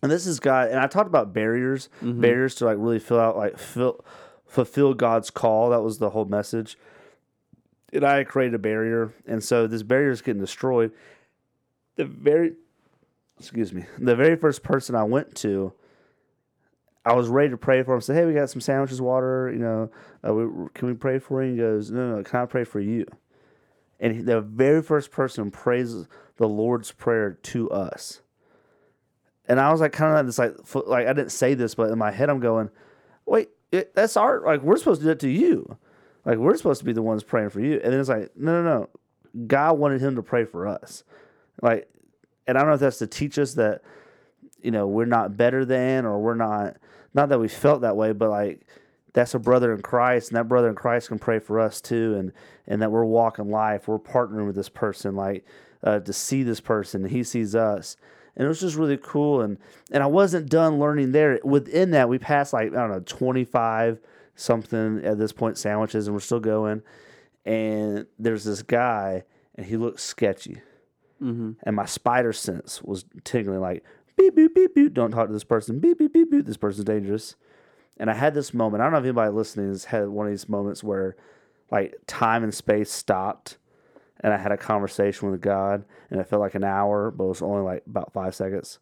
and this is God, and I talked about barriers, barriers to like really fill out, like fill, fulfill God's call. That was the whole message. And I created a barrier, and so this barrier is getting destroyed. The very, excuse me, the very first person I went to, I was ready to pray for him. Say, hey, we got some sandwiches, water. You know, uh, we, can we pray for you? He goes, no, no, can I pray for you? and he- the very first person prays the Lord's prayer to us. And I was like, kind of like this, like, fo- like I didn't say this, but in my head, I'm going, wait, it, that's our, like, we're supposed to do that to you. Like, we're supposed to be the ones praying for you. And then it's like, no, no, no. God wanted him to pray for us. Like, and I don't know if that's to teach us that, you know, we're not better than or we're not, not that we felt that way, but like, that's a brother in Christ, and that brother in Christ can pray for us too, and and that we're walking life, we're partnering with this person, like uh, to see this person, and he sees us, and it was just really cool, and and I wasn't done learning there. Within that, we passed like I don't know twenty five something at this point sandwiches, and we're still going, and there's this guy, and he looks sketchy, Mm-hmm. and my spider sense was tingling like beep beep beep beep. Don't talk to this person. Beep beep beep beep. This person's dangerous. And I had this moment. I don't know if anybody listening has had one of these moments where, like, time and space stopped, and I had a conversation with God, and it felt like an hour, but it was only like about five seconds.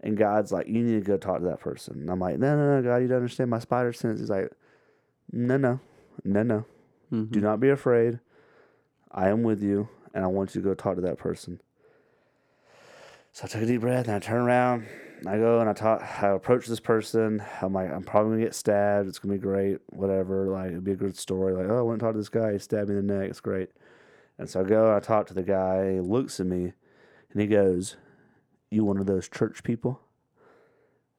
And God's like, "You need to go talk to that person." And I'm like, "No, no, no, God, you don't understand my spider sense." He's like, "No, no, no, no. Mm-hmm. Do not be afraid. I am with you, and I want you to go talk to that person." So I took a deep breath and I turn around. And I go and I talk. I approach this person. I'm like, I'm probably gonna get stabbed. It's gonna be great. Whatever. Like it'd be a good story. Like, oh, I went and talked to this guy. He stabbed me in the neck. It's great. And so I go. I talk to the guy. He looks at me, and he goes, "You one of those church people?"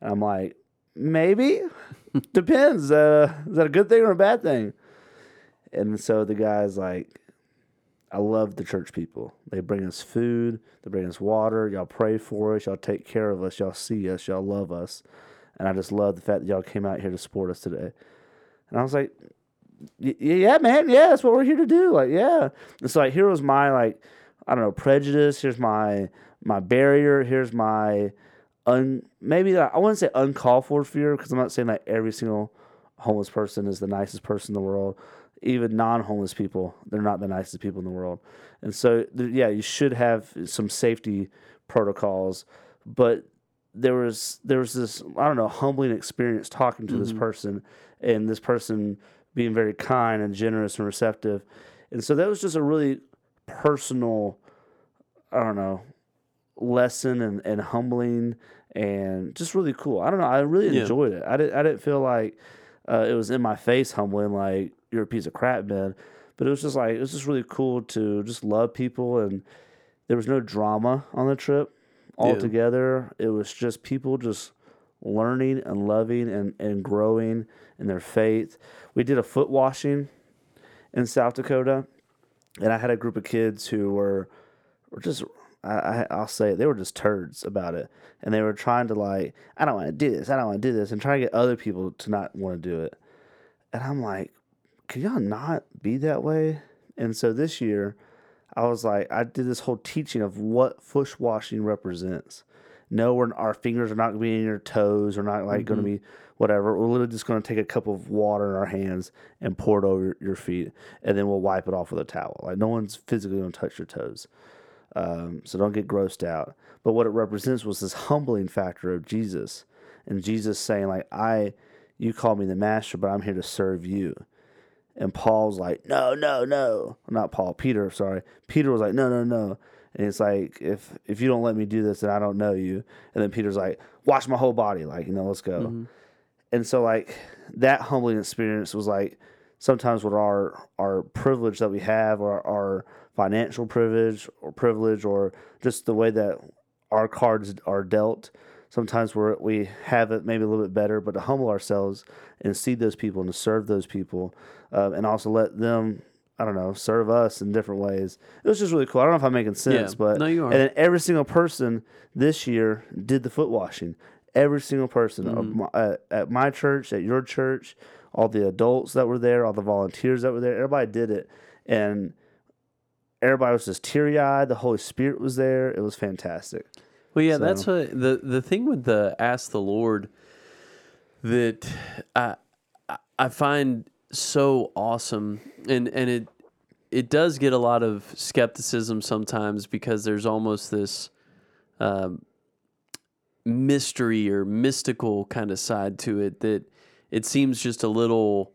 And I'm like, maybe. Depends. Uh, is that a good thing or a bad thing? And so the guy's like, I love the church people. They bring us food, they bring us water. Y'all pray for us. Y'all take care of us. Y'all see us. Y'all love us. And I just love the fact that y'all came out here to support us today. And I was like, "Y- yeah, man, yeah, that's what we're here to do. Like, yeah. And so like, here was my like, I don't know, prejudice. Here's my my barrier. Here's my un maybe I wouldn't say uncalled for fear because I'm not saying that every single homeless person is the nicest person in the world. Even non-homeless people, they're not the nicest people in the world. And so, yeah, you should have some safety protocols. But there was there was this I don't know humbling experience talking to this mm-hmm. person, and this person being very kind and generous and receptive. And so that was just a really personal, I don't know, lesson and, and humbling and just really cool. I don't know. I really Yeah. enjoyed it. I didn't I didn't feel like uh, it was in my face humbling like you're a piece of crap, man. But it was just like it was just really cool to just love people and there was no drama on the trip altogether. It was just people just learning and loving and, and growing in their faith. We did a foot washing in South Dakota and I had a group of kids who were were just I, I I'll say it, they were just turds about it, and they were trying to like I don't want to do this, I don't want to do this, and trying to get other people to not want to do it, and I'm like, can y'all not be that way? And so this year, I was like, I did this whole teaching of what foot washing represents. No, we're, our fingers are not going to be in your toes. We're not like going to be whatever. We're literally just going to take a cup of water in our hands and pour it over your feet, and then we'll wipe it off with a towel. Like no one's physically going to touch your toes. Um, so don't get grossed out. But what it represents was this humbling factor of Jesus, and Jesus saying like, "I, you call me the master, but I'm here to serve you." And Paul's like, "No, no, no." Not Paul, Peter. Sorry, Peter was like, "No, no, no." And it's like, if if you don't let me do this, then I don't know you. And then Peter's like, "Wash my whole body, like you know, let's go." And so like that humbling experience was like sometimes with our our privilege that we have or our financial privilege or privilege or just the way that our cards are dealt sometimes we're, we have it maybe a little bit better but to humble ourselves and see those people and to serve those people um, and also let them i don't know serve us in different ways. It was just really cool. I don't know if i'm making sense Yeah. but No, you are. and then every single person this year did the foot washing. Every single person Mm-hmm. my, at, at my church at your church all the adults that were there all the volunteers that were there everybody did it. And everybody was just teary-eyed. The holy spirit was there. It was fantastic. Well, yeah, So- that's what the the thing with the ask the Lord that I- I find so awesome, and and it it does get a lot of skepticism sometimes because there's almost this um, mystery or mystical kind of side to it that it seems just a little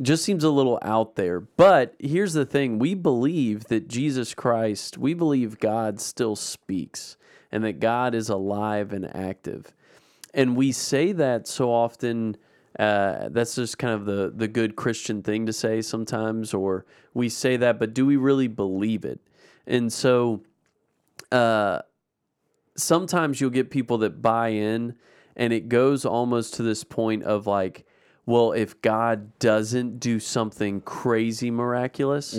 just seems a little out there. But here's the thing we believe that Jesus Christ, we believe God still speaks and that God is alive and active. And we say that so often Uh, that's just kind of the the good Christian thing to say sometimes, or we say that, but do we really believe it? And so, uh, sometimes you'll get people that buy in, and it goes almost to this point of like, well, if God doesn't do something crazy miraculous,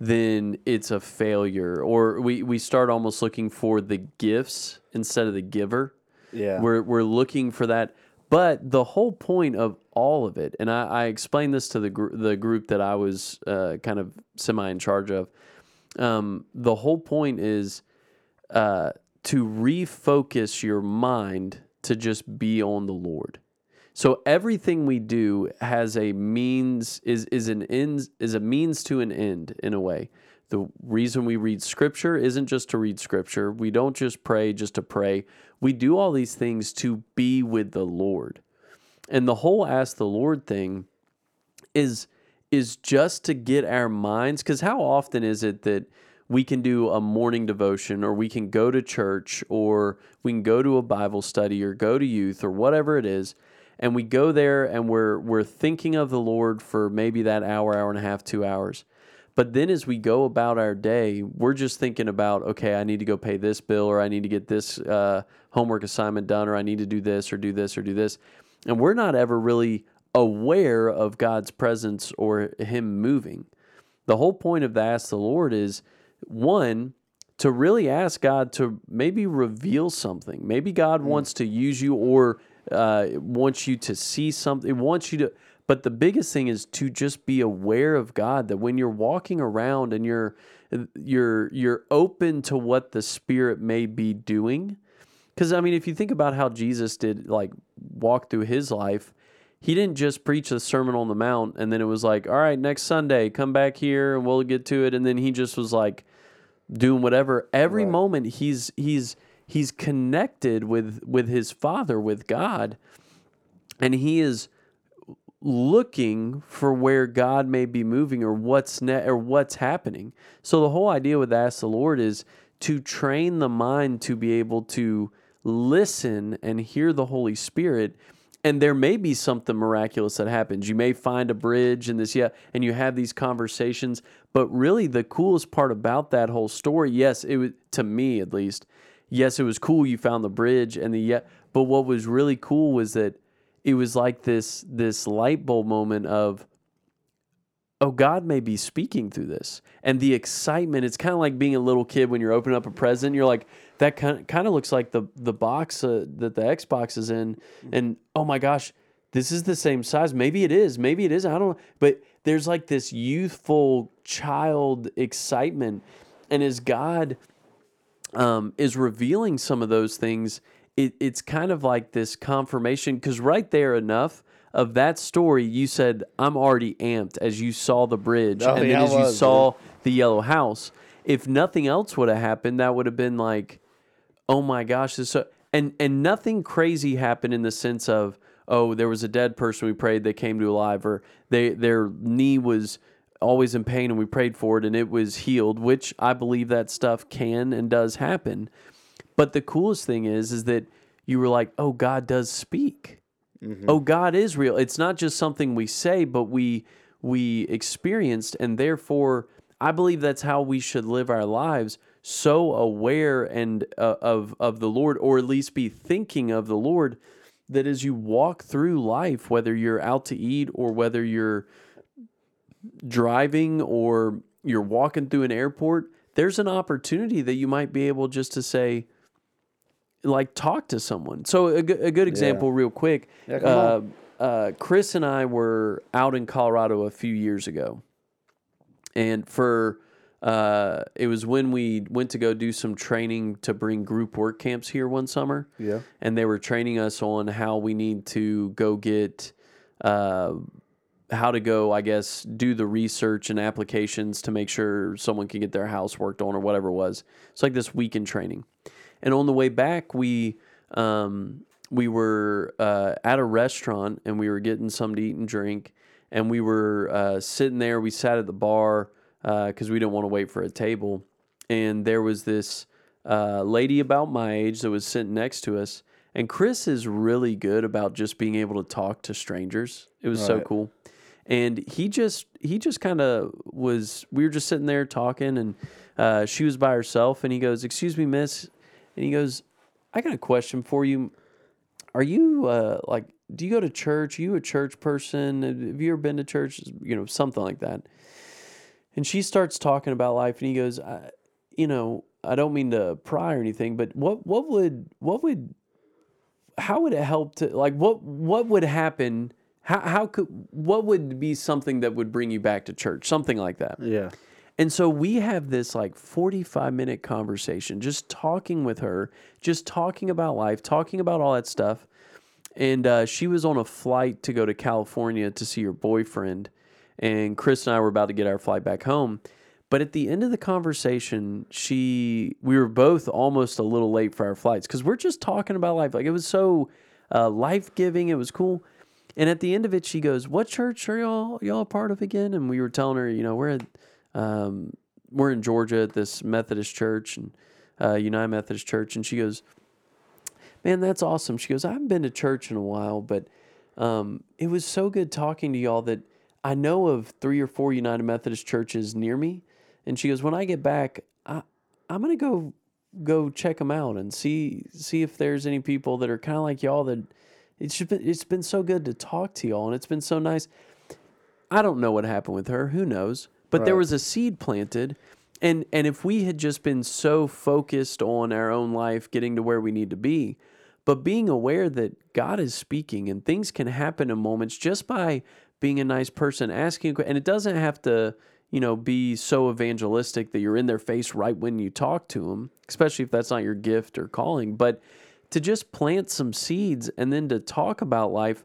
then it's a failure. Or we, we start almost looking for the gifts instead of the giver. Yeah. We're, we're looking for that. But the whole point of all of it, and I, I explained this to the, gr- the group that I was uh, kind of semi in charge of, um, the whole point is uh, to refocus your mind to just be on the Lord. So everything we do has a means is is an end is a means to an end in a way. The reason we read scripture isn't just to read scripture. We don't just pray just to pray. We do all these things to be with the Lord. And the whole ask the Lord thing is is just to get our minds because how often is it that we can do a morning devotion or we can go to church or we can go to a bible study or go to youth or whatever it is and we go there and we're we're thinking of the lord for maybe that hour hour and a half two hours but then as we go about our day we're just thinking about okay i need to go pay this bill or i need to get this uh, homework assignment done or i need to do this or do this or do this and we're not ever really aware of god's presence or him moving the whole point of the ask the Lord is one, to really ask God to maybe reveal something. Maybe God wants to use you or uh, wants you to see something, wants you to. But the biggest thing is to just be aware of God. That when you're walking around and you're you're you're open to what the Spirit may be doing. Because I mean, if you think about how Jesus did, like walk through his life, he didn't just preach the Sermon on the Mount and then it was like, all right, next Sunday, come back here and we'll get to it. And then he just was like doing whatever. Every moment he's he's he's connected with with his Father, with God, and he is looking for where God may be moving or what's ne- or what's happening. So the whole idea with ask the Lord is to train the mind to be able to listen and hear the Holy Spirit. And there may be something miraculous that happens. You may find a bridge and this, yeah, and you have these conversations. But really, the coolest part about that whole story, yes, it was to me at least, yes, it was cool you found the bridge and the yeah. But what was really cool was that it was like this this light bulb moment of oh god may be speaking through this. And the excitement it's kind of like being a little kid when you're opening up a present you're like that kind kind of looks like the the box uh, that the xbox is in. And oh my gosh this is the same size. Maybe it is maybe it is i don't know. But there's like this youthful child excitement. And as god um, is revealing some of those things, it, it's kind of like this confirmation because right there enough of that story, you said, I'm already amped as you saw the bridge Oh, and yeah, then as you was, saw the yellow house. If nothing else would have happened, that would have been like, oh my gosh, this so and and nothing crazy happened in the sense of oh there was a dead person we prayed they came to alive or they their knee was always in pain and we prayed for it and it was healed which i believe that stuff can and does happen but the coolest thing is is that you were like oh god does speak. Oh god is real. It's not just something we say but we we experienced and therefore i believe that's how we should live our lives so aware and uh, of of the lord or at least be thinking of the lord that as you walk through life whether you're out to eat or whether you're driving or you're walking through an airport there's an opportunity that you might be able just to say like talk to someone. So a, good- a good example real quick Yeah, uh, uh, chris and i were out in colorado a few years ago. And for uh, it was when we went to go do some training to bring group work camps here one summer. Yeah. and they were training us on how we need to go get uh, how to go i guess do the research and applications to make sure someone can get their house worked on or whatever it was. It's like this weekend training and on the way back we um, we were uh, at a restaurant and we were getting something to eat and drink and we were uh, sitting there we sat at the bar because we didn't want to wait for a table and there was this uh, lady about my age that was sitting next to us And Chris is really good about just being able to talk to strangers. It was so cool. And he just he just kind of was we were just sitting there talking and uh, she was by herself and he goes, "Excuse me, miss." And he goes, "I got a question for you. Are you uh, like do you go to church? Are you a church person? Have you ever been to church? You know, something like that." And she starts talking about life and he goes, I, "You know, I don't mean to pry or anything, but what what would what would how would it help to like what what would happen how how could what would be something that would bring you back to church something like that Yeah. And so we have this like 45 minute conversation just talking with her just talking about life talking about all that stuff. And uh, she was on a flight to go to california to see her boyfriend and chris and i were about to get our flight back home. But at the end of the conversation she we were both almost a little late for our flights because we're just talking about life. Like it was so uh, life-giving it was cool. And at the end of it she goes what church are y'all y'all a part of again? And we were telling her you know we're at um, we're in georgia at this methodist church and uh, united methodist church and she goes man that's awesome she goes i haven't been to church in a while but um, it was so good talking to y'all that i know of three or four united methodist churches near me and she goes when i get back I, i'm going to go go check them out and see see if there's any people that are kind of like y'all that it's just been, it's been so good to talk to y'all and it's been so nice I don't know what happened with her. Who knows? But there was a seed planted, and and if we had just been so focused on our own life, getting to where we need to be, but being aware that God is speaking and things can happen in moments just by being a nice person, asking, and it doesn't have to, you know, be so evangelistic that you're in their face right when you talk to them, especially if that's not your gift or calling, but to just plant some seeds and then to talk about life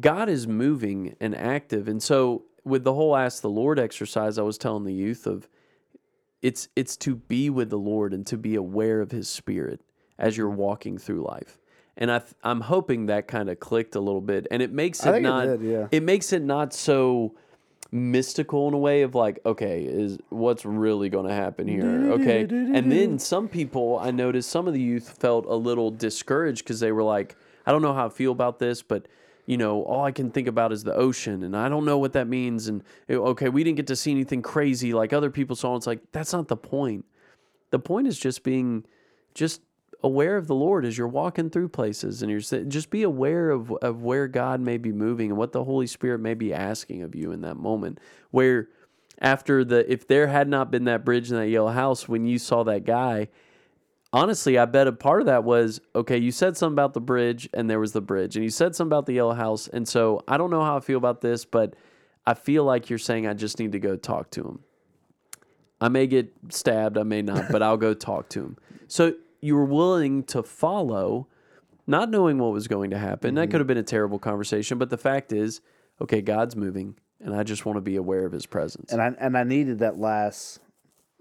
God is moving and active. And so with the whole ask the Lord exercise, I was telling the youth of it's it's to be with the Lord and to be aware of his spirit as you're mm-hmm. walking through life. And I th- I'm hoping that kind of clicked a little bit. And it makes it think it not did, yeah. it makes it not so mystical in a way of like okay is what's really going to happen here? Okay. And then some people i noticed some of the youth felt a little discouraged because they were like i don't know how i feel about this but you know all i can think about is the ocean and i don't know what that means and okay we didn't get to see anything crazy like other people saw it's like that's not the point the point is just being just aware of the Lord as you're walking through places and you're just be aware of, of where God may be moving and what the Holy Spirit may be asking of you in that moment. Where after the if there had not been that bridge in that yellow house when you saw that guy, honestly, I bet a part of that was okay, you said something about the bridge and there was the bridge, and you said something about the yellow house. And so I don't know how I feel about this, but I feel like you're saying I just need to go talk to him. I may get stabbed, I may not, but I'll go talk to him. So you were willing to follow, not knowing what was going to happen. That mm-hmm. could have been a terrible conversation, but the fact is, okay, God's moving, and I just want to be aware of His presence. and I and I needed that last.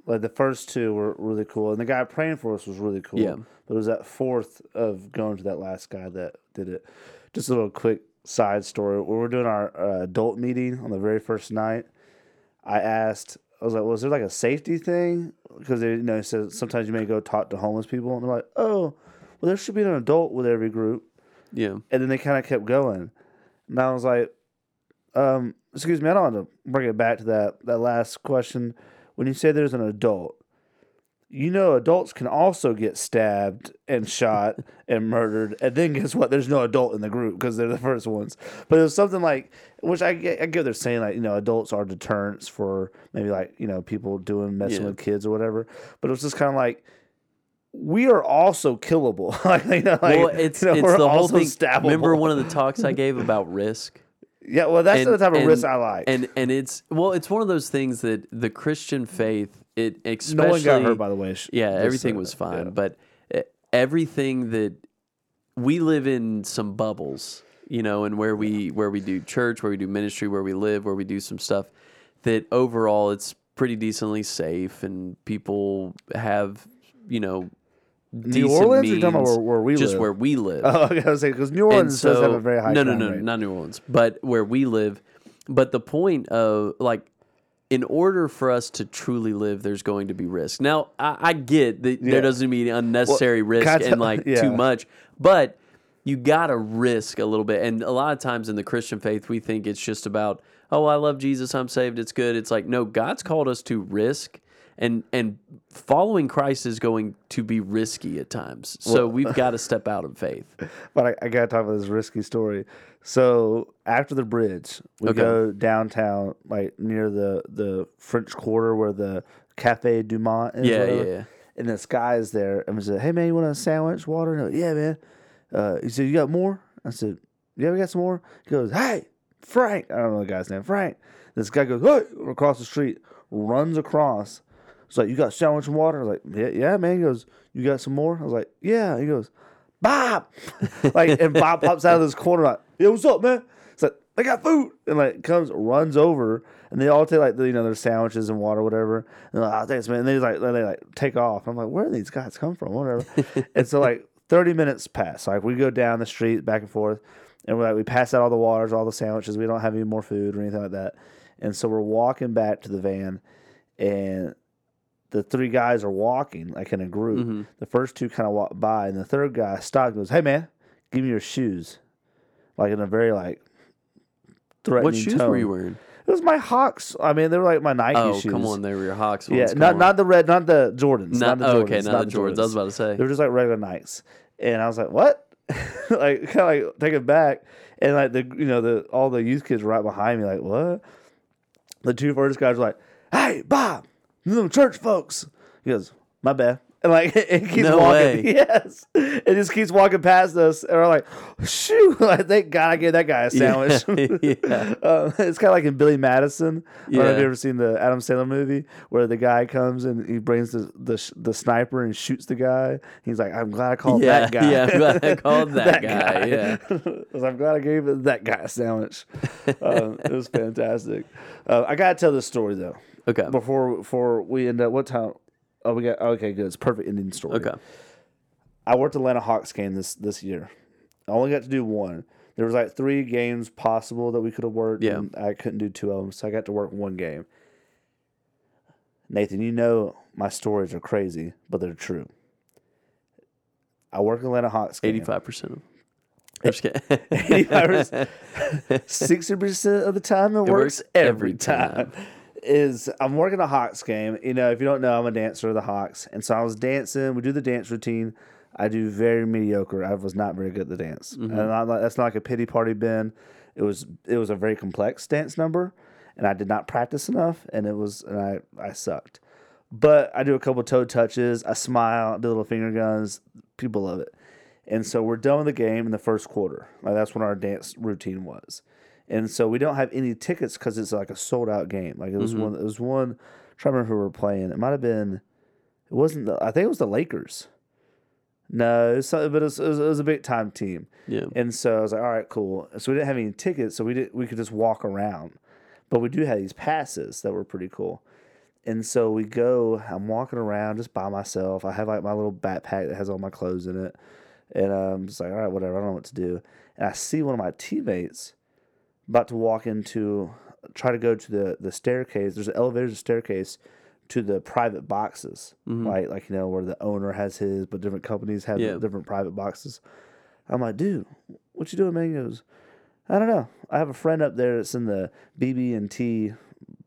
Like the first two were really cool, and the guy praying for us was really cool. Yeah. But it was that fourth of going to that last guy that did it. Just a little quick side story. When we were doing our uh, adult meeting on the very first night, I asked, I was like, "Was there like a safety thing?" Because they, you know, says sometimes you may go talk to homeless people, and they're like, "Oh, well, there should be an adult with every group." yeah, And then they kind of kept going, and I was like, um, "Excuse me, I don't want to bring it back to that that last question. When you say there's an adult, you know, adults can also get stabbed and shot and murdered, and then guess what? There's no adult in the group because they're the first ones. But it was something like, which I get, I get they're saying like, you know, adults are deterrents for maybe like you know people doing messing Yeah. with kids or whatever. But it was just kind of like. We are also killable. like, you know, like, well, it's you know, it's the whole thing. Stabbable. Remember one of the talks I gave about risk? Yeah, well, that's And- the type of and- risk I like. And and it's well, it's one of those things that the Christian faith, it no one got hurt, by the way. Yeah, everything uh, was fine, yeah. but uh, everything that we live in some bubbles, you know, and where we where we do church, where we do ministry, where we live, where we do some stuff that overall it's pretty decently safe and people have, you know, New Orleans, or you talking about where, where we live just live? where we live. Oh, okay, I was saying because New Orleans does have a very high no, no, no, rate. not New Orleans, but where we live. But the point of like in order for us to truly live, there's going to be risk. Now, I, I get that Yeah. there doesn't be unnecessary risk can and like yeah. too much, but you gotta risk a little bit. And a lot of times in the Christian faith, we think it's just about, oh, I love Jesus, I'm saved, it's good. It's like, no, God's called us to risk. And, and following Christ is going to be risky at times. So we've got to step out in faith. But I, I gotta talk about this risky story. So after the bridge, we Okay. go downtown, like near the the French Quarter where the Cafe Du Monde is. Yeah, yeah, yeah. And this guy is there, and we said, "Hey man, you want a sandwich, water?" And like, yeah, man. Uh, he said, "You got more?" I said, "Yeah, we got some more." He goes, "Hey, Frank." I don't know the guy's name. Frank. This guy goes, "Hey!" across the street, runs across. It's like, "You got sandwich and water?" I was like, "Yeah, yeah, man." He goes, "You got some more?" I was like, "Yeah." He goes, Bob, like, and Bob pops out of this corner like, "Yeah, what's up, man?" It's like they got food, and like comes, runs over, and they all take like the, you know their sandwiches and water, whatever. And they're like, "Oh, thanks, man." And they like they like take off. I'm like, "Where do these guys come from?" Whatever. and so like 30 minutes pass. Like we go down the street back and forth, and we're like we pass out all the waters, all the sandwiches. We don't have any more food or anything like that. And so we're walking back to the van, and the three guys are walking like in a group. Mm-hmm. The first two kind of walk by, and the third guy stops and goes, "Hey man, give me your shoes," like in a very like threatening What shoes tone. were you wearing? It was my Hawks. I mean, they were like my Nike Oh, shoes. come on, they were your Hawks ones. Yeah, not on. not the red, not the Jordans. Not- Not, the oh, Jordans. okay, not the Jordans. I was about to say. They were just like regular Nikes, and I was like, "What?" like kind of like take it back, and like the you know the all the youth kids were right behind me, like what? The two first guys were like, "Hey, Bob, them church folks." He goes, "My bad." And like it keeps No walking, way. yes, it just keeps walking past us, and we're like, "Shoot!" Like, thank God I gave that guy a sandwich. yeah. Uh, it's kind of like in Billy Madison. I don't know if Yeah. you ever seen the Adam Sandler movie where the guy comes and he brings the the, the sniper and shoots the guy. He's like, "I'm glad I called Yeah, that guy." yeah, I'm glad I called that guy, yeah. I'm glad I gave that guy a sandwich. um, it was fantastic. Uh, I gotta tell this story though Okay. before before we end up. What time? Oh, we got okay. Good. It's a perfect ending story. Okay. I worked Atlanta Hawks game this this year. I only got to do one. There was like three games possible that we could have worked. Yeah. and I couldn't do two of them, so I got to work one game. Nathan, you know my stories are crazy, but they're true. I work Atlanta Hawks game. Eighty-five percent. Eh, I'm just kidding. 60 percent of the time it, works, works every every time. Is I'm working a Hawks game. You know, if you don't know, I'm a dancer of the Hawks, and so I was dancing. We do the dance routine. I do very mediocre. I was not very good at the dance, mm-hmm. and I'm not, that's not like a pity party. Ben, it was it was a very complex dance number, and I did not practice enough, and it was and I I sucked. But I do a couple toe touches. I smile, do little finger guns. People love it. And so we're done with the game in the first quarter. Like that's when our dance routine was. And so we don't have any tickets because it's like a sold out game. Like it was mm-hmm. one. It was one. I'm trying to remember who we were playing. It might have been. It wasn't. The, I think it was the Lakers. No, it was, something- but it was, it was, it was a big time team. Yeah. And so I was like, all right, cool. So we didn't have any tickets, so we did we could just walk around. But we do have these passes that were pretty cool. And so we go, I'm walking around just by myself. I have like my little backpack that has all my clothes in it. And um, I'm just like, all right, whatever, I don't know what to do. And I see one of my teammates about to walk into try to go to the the staircase. There's an elevator staircase to the private boxes. Mm-hmm. right? like you know, where the owner has his, but different companies have Yeah. different private boxes. I'm like, dude, what you doing, man? He goes, I don't know. I have a friend up there that's in the BB and T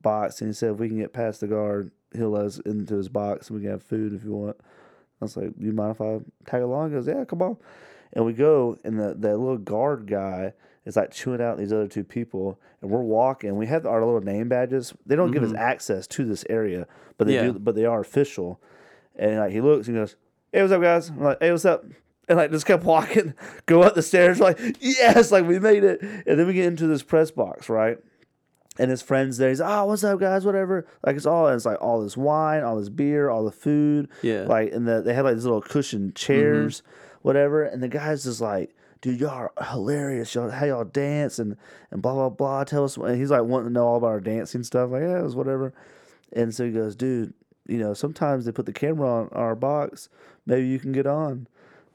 box, and he said if we can get past the guard, he'll let us into his box and we can have food if you want. I was like, you mind if I tag along? He goes, yeah, come on. And we go, and the, the little guard guy is like chewing out these other two people, and we're walking. We have our little name badges. They don't give us mm-hmm. access to this area, but they Yeah. do. But they are official. And like he looks and goes, "Hey, what's up, guys?" I'm like, "Hey, what's up?" And like just kept walking, go up the stairs, like yes, like we made it. And then we get into this press box, right? And his friends there, he's oh, what's up, guys? Whatever. Like it's all, it's like all this wine, all this beer, all the food. Yeah. Like and the they had like these little cushion mm-hmm. chairs, whatever. And the guys just like, dude, y'all are hilarious. Y'all how y'all dance and and blah blah blah. Tell us. And he's like wanting to know all about our dancing stuff. Like yeah, it was whatever. And so he goes, dude, you know, sometimes they put the camera on our box. Maybe you can get on.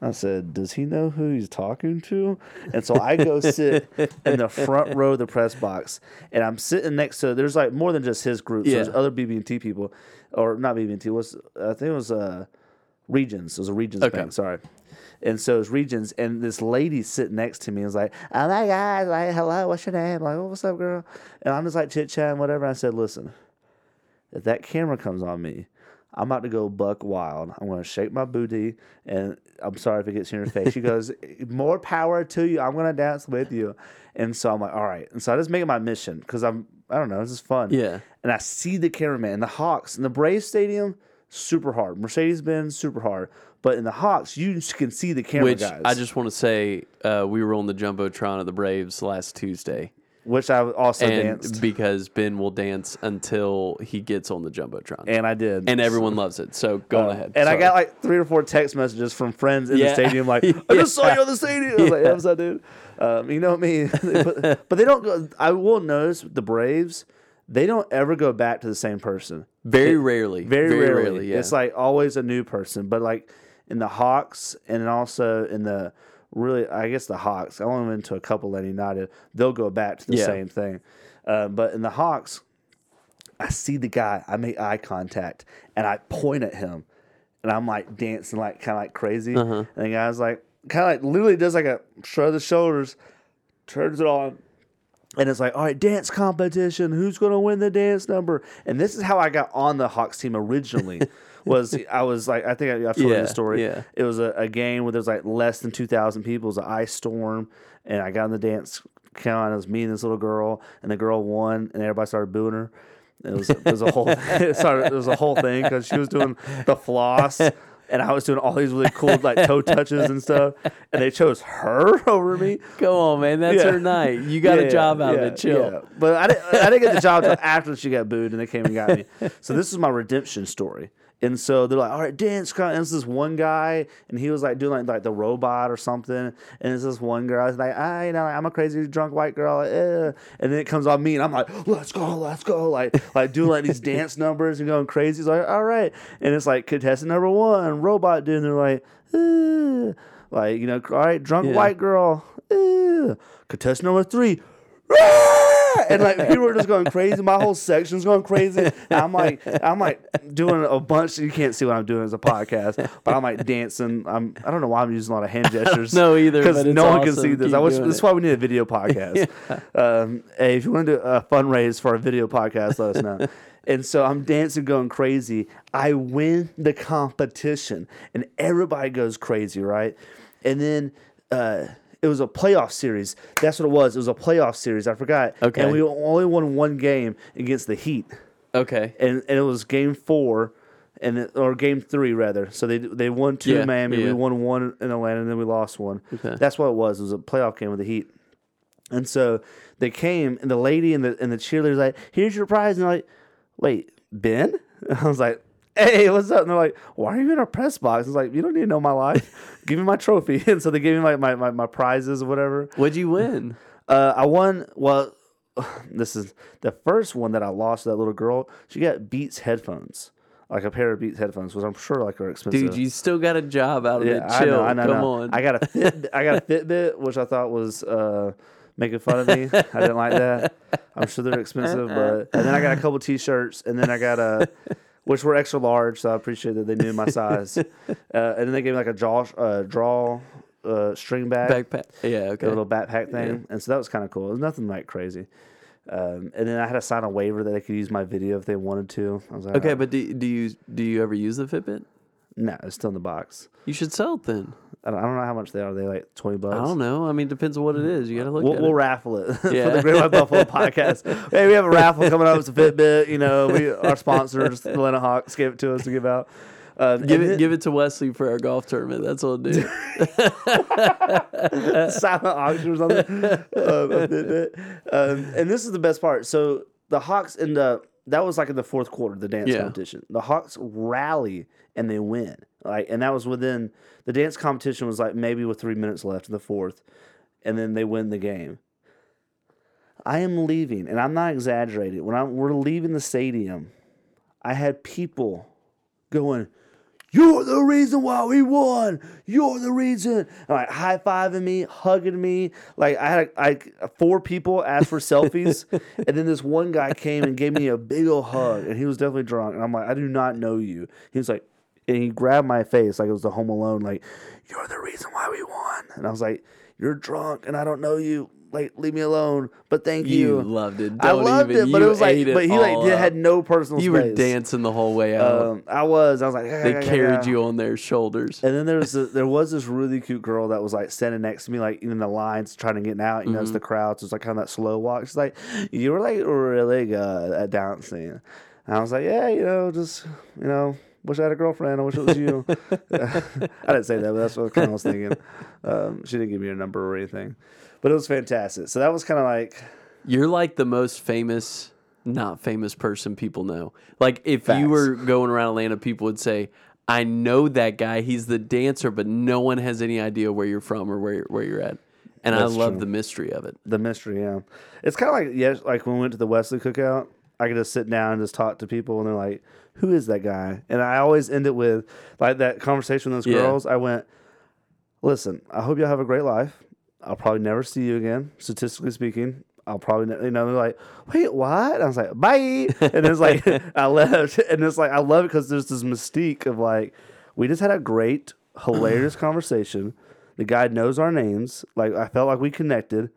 I said, "Does he know who he's talking to?" And so I go sit in the front row of the press box, and I'm sitting next to. There's like more than just his group. So Yeah. There's other BB&T people, or not BB&T. Was I think it was uh, Regions. It was a Regions Okay. bank. Sorry. And so it's Regions, and this lady sitting next to me was like, "Oh my god, like hello, what's your name?" Like, oh, "What's up, girl?" And I'm just like chit chatting, whatever. I said, "Listen, if that camera comes on me, I'm about to go buck wild. I'm going to shake my booty, and I'm sorry if it gets in your face. She goes, more power to you. I'm going to dance with you. And so I'm like, all right. And so I just make it my mission because I'm, I don't know, this is fun. Yeah. And I see the cameraman and the Hawks and the Braves Stadium, super hard. Mercedes Benz, super hard. But in the Hawks, you can see the camera Which guys. I just want to say, uh, we were on the jumbotron of the Braves last Tuesday, which I also and danced. because Ben will dance until he gets on the jumbotron, and I did. and everyone loves it. So go on ahead. And I got like three or four text messages from friends in the stadium, like, "I just saw you on the stadium." I was like, "Yeah, what's up, dude?" Um, you know what me, but, but they don't go. I will notice the Braves, they don't ever go back to the same person. very rarely, Very, rarely. yeah. It's like always a new person. But like in the Hawks and also in the really, I guess the Hawks. I only went to a couple at United. They'll go back to the Yeah. same thing. Uh, but in the Hawks, I see the guy. I make eye contact and I point at him, and I'm like dancing like kind of like crazy. Uh-huh. And the guy's like kind of like literally does like a shrug of the shoulders, turns it on. And it's like, all right, dance competition. Who's going to win the dance number? And this is how I got on the Hawks team originally. was I was like, I think I, I've told you the story. yeah. It was a, a game where there's like less than two thousand people. It was an ice storm, and I got in the dance count. It was me and this little girl, and the girl won, and everybody started booing her. It was it was a whole it, started, it was a whole thing because she was doing the floss. And I was doing all these really cool like toe touches and stuff, and they chose her over me. Go on, man. That's Yeah. her night. You got Yeah, a job out yeah, of it. Chill. yeah. But I didn't, I didn't get the job until after she got booed and they came and got me. So this is my redemption story. And so they're like, all right, dance. con-" And it's this one guy, and he was like doing like, like the robot or something. And it's this one girl. It's like, I, you know, I'm a crazy drunk white girl. Eh. And then it comes on me, and I'm like, let's go, let's go. Like, like doing like these dance numbers and going crazy. He's like, all right. And it's like contestant number one, robot dude. And they're like, eh. like, you know, all right, drunk Yeah. white girl. Eh. Contestant number three. And like people were just going crazy. My whole section's going crazy. And I'm like, I'm like doing a bunch. You can't see what I'm doing as a podcast, but I'm like dancing. I'm. I don't know why I'm using a lot of hand gestures. know either, because no one can see this. Keep I wish, this is why we need a video podcast. um, hey, if you want to do a fundraise for a video podcast, let us know. And so I'm dancing, going crazy. I win the competition, and everybody goes crazy, right? And then uh, it was a playoff series. That's what it was. It was a playoff series. I forgot. Okay. And we only won one game against the Heat, Okay. and, and it was game four. And it, or game three rather. So they they won two Yeah, in Miami. yeah. We won one in Atlanta, and then we lost one. Okay. That's what it was. It was a playoff game with the Heat. And so they came, and the lady and the and the cheerleaders like, "Here's your prize." And they're like, "Wait, Ben?" And I was like, "Hey, what's up?" And they're like, "Why are you in our press box?" It's like, "You don't need to know my life. Give me my trophy." And so they gave me like my, my, my prizes or whatever. What'd you win? Uh, I won. Well, this is the first one that I lost. to That little girl, she got Beats headphones, like a pair of Beats headphones, which I'm sure like are expensive. Dude, you still got a job out of Yeah, it. I Chill. know, I know, I Come know. on. I got a fit, I got a Fitbit, which I thought was uh, making fun of me. I didn't like that. I'm sure they're expensive, but and then I got a couple T-shirts, and then I got a, which were extra large, so I appreciate that they knew my size. Uh, and then they gave me like a draw, uh, draw, uh, string bag, Backpack. Yeah. Okay. a little backpack thing, and so that was kind of cool. It was nothing like crazy. Um, and then I had to sign a waiver that they could use my video if they wanted to. I was like, Okay, "Oh, but do, do you do you ever use the Fitbit? no, it's still in the box. You should sell it then. I don't, I don't know how much they are. They like twenty bucks. I don't know. I mean, depends on what it is. You got to look We'll, we'll raffle it for the Great White Buffalo podcast. Hey, we have a raffle coming up. It's a Fitbit. You know, we our sponsors, the Atlanta Hawks, gave it to us to give out. Um, Give it then- give it to Wesley for our golf tournament. That's what I'll do. silent auction or something. um, a Fitbit. Um, and this is the best part. So the Hawks end up. That was like in the fourth quarter, of the dance Yeah. competition. The Hawks rally and they win. Like, and that was within the dance competition was like maybe with three minutes left in the fourth, and then they win the game. I am leaving, and I'm not exaggerating. When I'm, we're leaving the stadium, I had people going, You're the reason why we won. You're the reason. And like high fiving me, hugging me. Like I had like four people asked for selfies, and then this one guy came and gave me a big old hug, and he was definitely drunk. And I'm like, I do not know you. He was like, and he grabbed my face like it was the Home Alone. Like, you're the reason why we won. And I was like, you're drunk, and I don't know you. Like, leave me alone. But thank you. You loved it. I Don't loved even- it, but you it was like, but he like did, had no personal You were dancing the whole way out. Um, I was. I was like, they carried you on their shoulders. And then there was a, there was this really cute girl that was like standing next to me, like in the lines, trying to get out. You know, Mm-hmm. it's the crowd, so it's like kind of that slow walk. She's like, "You were like really good at dancing." And I was like, "Yeah, you know, just you know, wish I had a girlfriend. I wish it was you." I didn't say that, but that's what of was thinking. Um, she didn't give me her number or anything, but it was fantastic. So that was kind of like, You're like the most famous, not famous person people know. Like if Facts. you were going around Atlanta, people would say, "I know that guy. He's the dancer," but no one has any idea where you're from or where you're, where you're at. And That's I love true. the mystery of it. the mystery. Yeah, it's kind of like yeah, like when we went to the Wesley cookout. I could just sit down and just talk to people, and they're like, "Who is that guy?" And I always end it with like that conversation with those Yeah. girls. I went, "Listen, I hope y'all have a great life. I'll probably never see you again, statistically speaking." I'll probably, ne-, you know, they're like, wait, what? And I was like, bye. And it's like, I left. And it's like, I love it because there's this mystique of like, we just had a great, hilarious conversation. The guy knows our names. Like, I felt like we connected.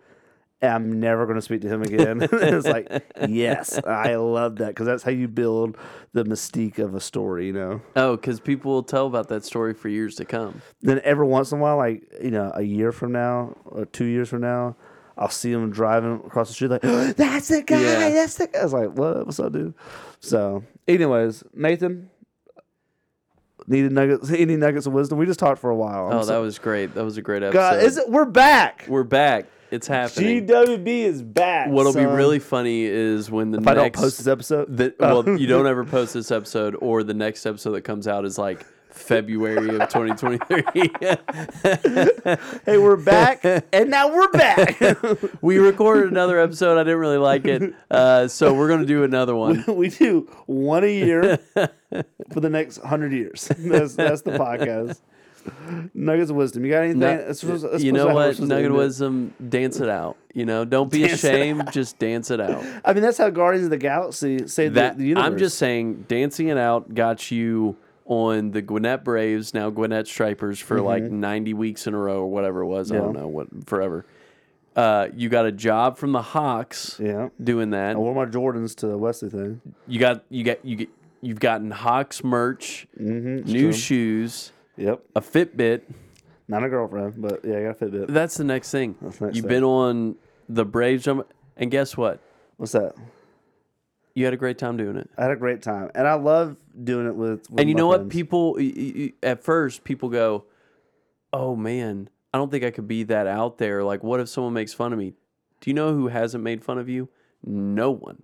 I'm never going to speak to him again. it's like, yes, I love that because that's how you build the mystique of a story, you know? Oh, because people will tell about that story for years to come. Then every once in a while, like, you know, a year from now or two years from now, I'll see him driving across the street, like, that's the guy, Yeah. that's the guy. I was like, what? What's up, dude? So, anyways, Nathan, needed nuggets, any nuggets of wisdom? We just talked for a while. I'm Oh, so- that was great. That was a great episode. God, is it? We're back. We're back. It's happening. GWB is back. What'll be really funny is when the If I next don't post this episode, the, well, you don't ever post this episode, or the next episode that comes out is like February of 2023. hey, we're back, and now we're back. we recorded another episode. I didn't really like it, uh, so we're gonna do another one. we do one a year for the next hundred years. That's that's the podcast. Nuggets of wisdom. You got anything? Nu- It's supposed- it's you know what? Nugget end wisdom, dance it out. You know, don't be Dance ashamed. Just dance it out. I mean, that's how Guardians of the Galaxy saved That the, the universe. I'm just saying, dancing it out got you on the Gwinnett Braves, now Gwinnett Stripers, for like 90 weeks in a row or whatever it was. I don't Mm-hmm. Know what forever. Uh, you got a job from the Hawks yeah. doing that. I wore my Jordans to the Wesley thing. You got you got you get you've gotten Hawks merch, Mm-hmm, new shoes, Yep. a Fitbit. Not a girlfriend, but yeah, I got a Fitbit. That's the next thing. the next You've thing. been on the Braves jump, and guess what? What's that? You had a great time doing it. I had a great time, and I love doing it with. with and you my know what? friends. People y- y- y- at first people go, "Oh man, I don't think I could be that out there. Like, what if someone makes fun of me?" Do you know who hasn't made fun of you? No one.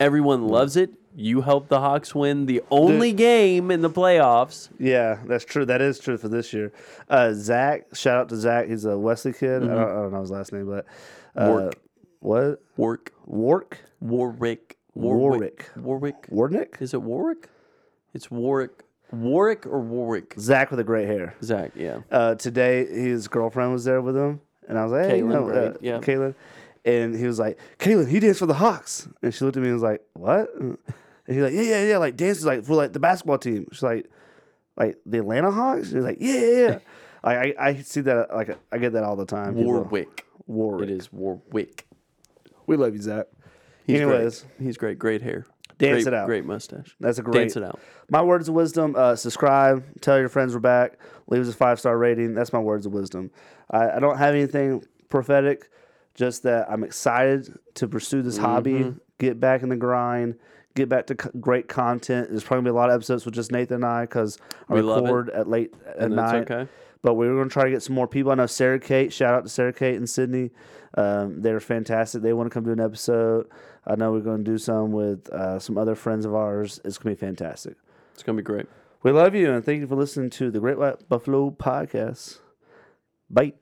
Everyone loves it. You helped the Hawks win the only game in the playoffs. Yeah, that's true. That is true for this year. Uh, Zach, shout out to Zach. He's a Wesley kid. I, don't, I don't know his last name, but uh, Mm-hmm. Warwick. What? Warwick, Warwick? Warwick, Warwick. Warwick. Warnick? Is it Warwick? It's Warwick. Warwick or Warwick? Zach with the great hair. Zach, yeah. Uh, today, his girlfriend was there with him, and I was like, "Hey, you Caitlin, know, uh. Yeah. Caitlin." And he was like, "Caitlin, he danced for the Hawks." And she looked at me and was like, "What?" And he's like, "Yeah, yeah, yeah, like dances like for like the basketball team." She's like, "Like the Atlanta Hawks?" She's like, "Yeah, yeah, yeah." I, I I see that like I get that all the time. People- Warwick. Warwick. It is Warwick. We love you, Zach. He's Anyways, great. he's great. Great hair. Dance great, it out. Great mustache. That's a great. Dance it out. My words of wisdom: uh, subscribe, tell your friends we're back, leave us a five star rating. That's my words of wisdom. I, I don't have anything prophetic, just that I'm excited to pursue this hobby, Mm-hmm. get back in the grind, get back to c- great content. There's probably gonna be a lot of episodes with just Nathan and I because I We love it. record at late at And that's night. okay. But we were going to try to get some more people. I know Sarah Kate. Shout out to Sarah Kate and Sydney. Um, they're fantastic. They want to come do an episode. I know we're going to do some with uh, some other friends of ours. It's going to be fantastic. It's gonna be great. We love you and thank you for listening to the Great White Buffalo podcast. Bye.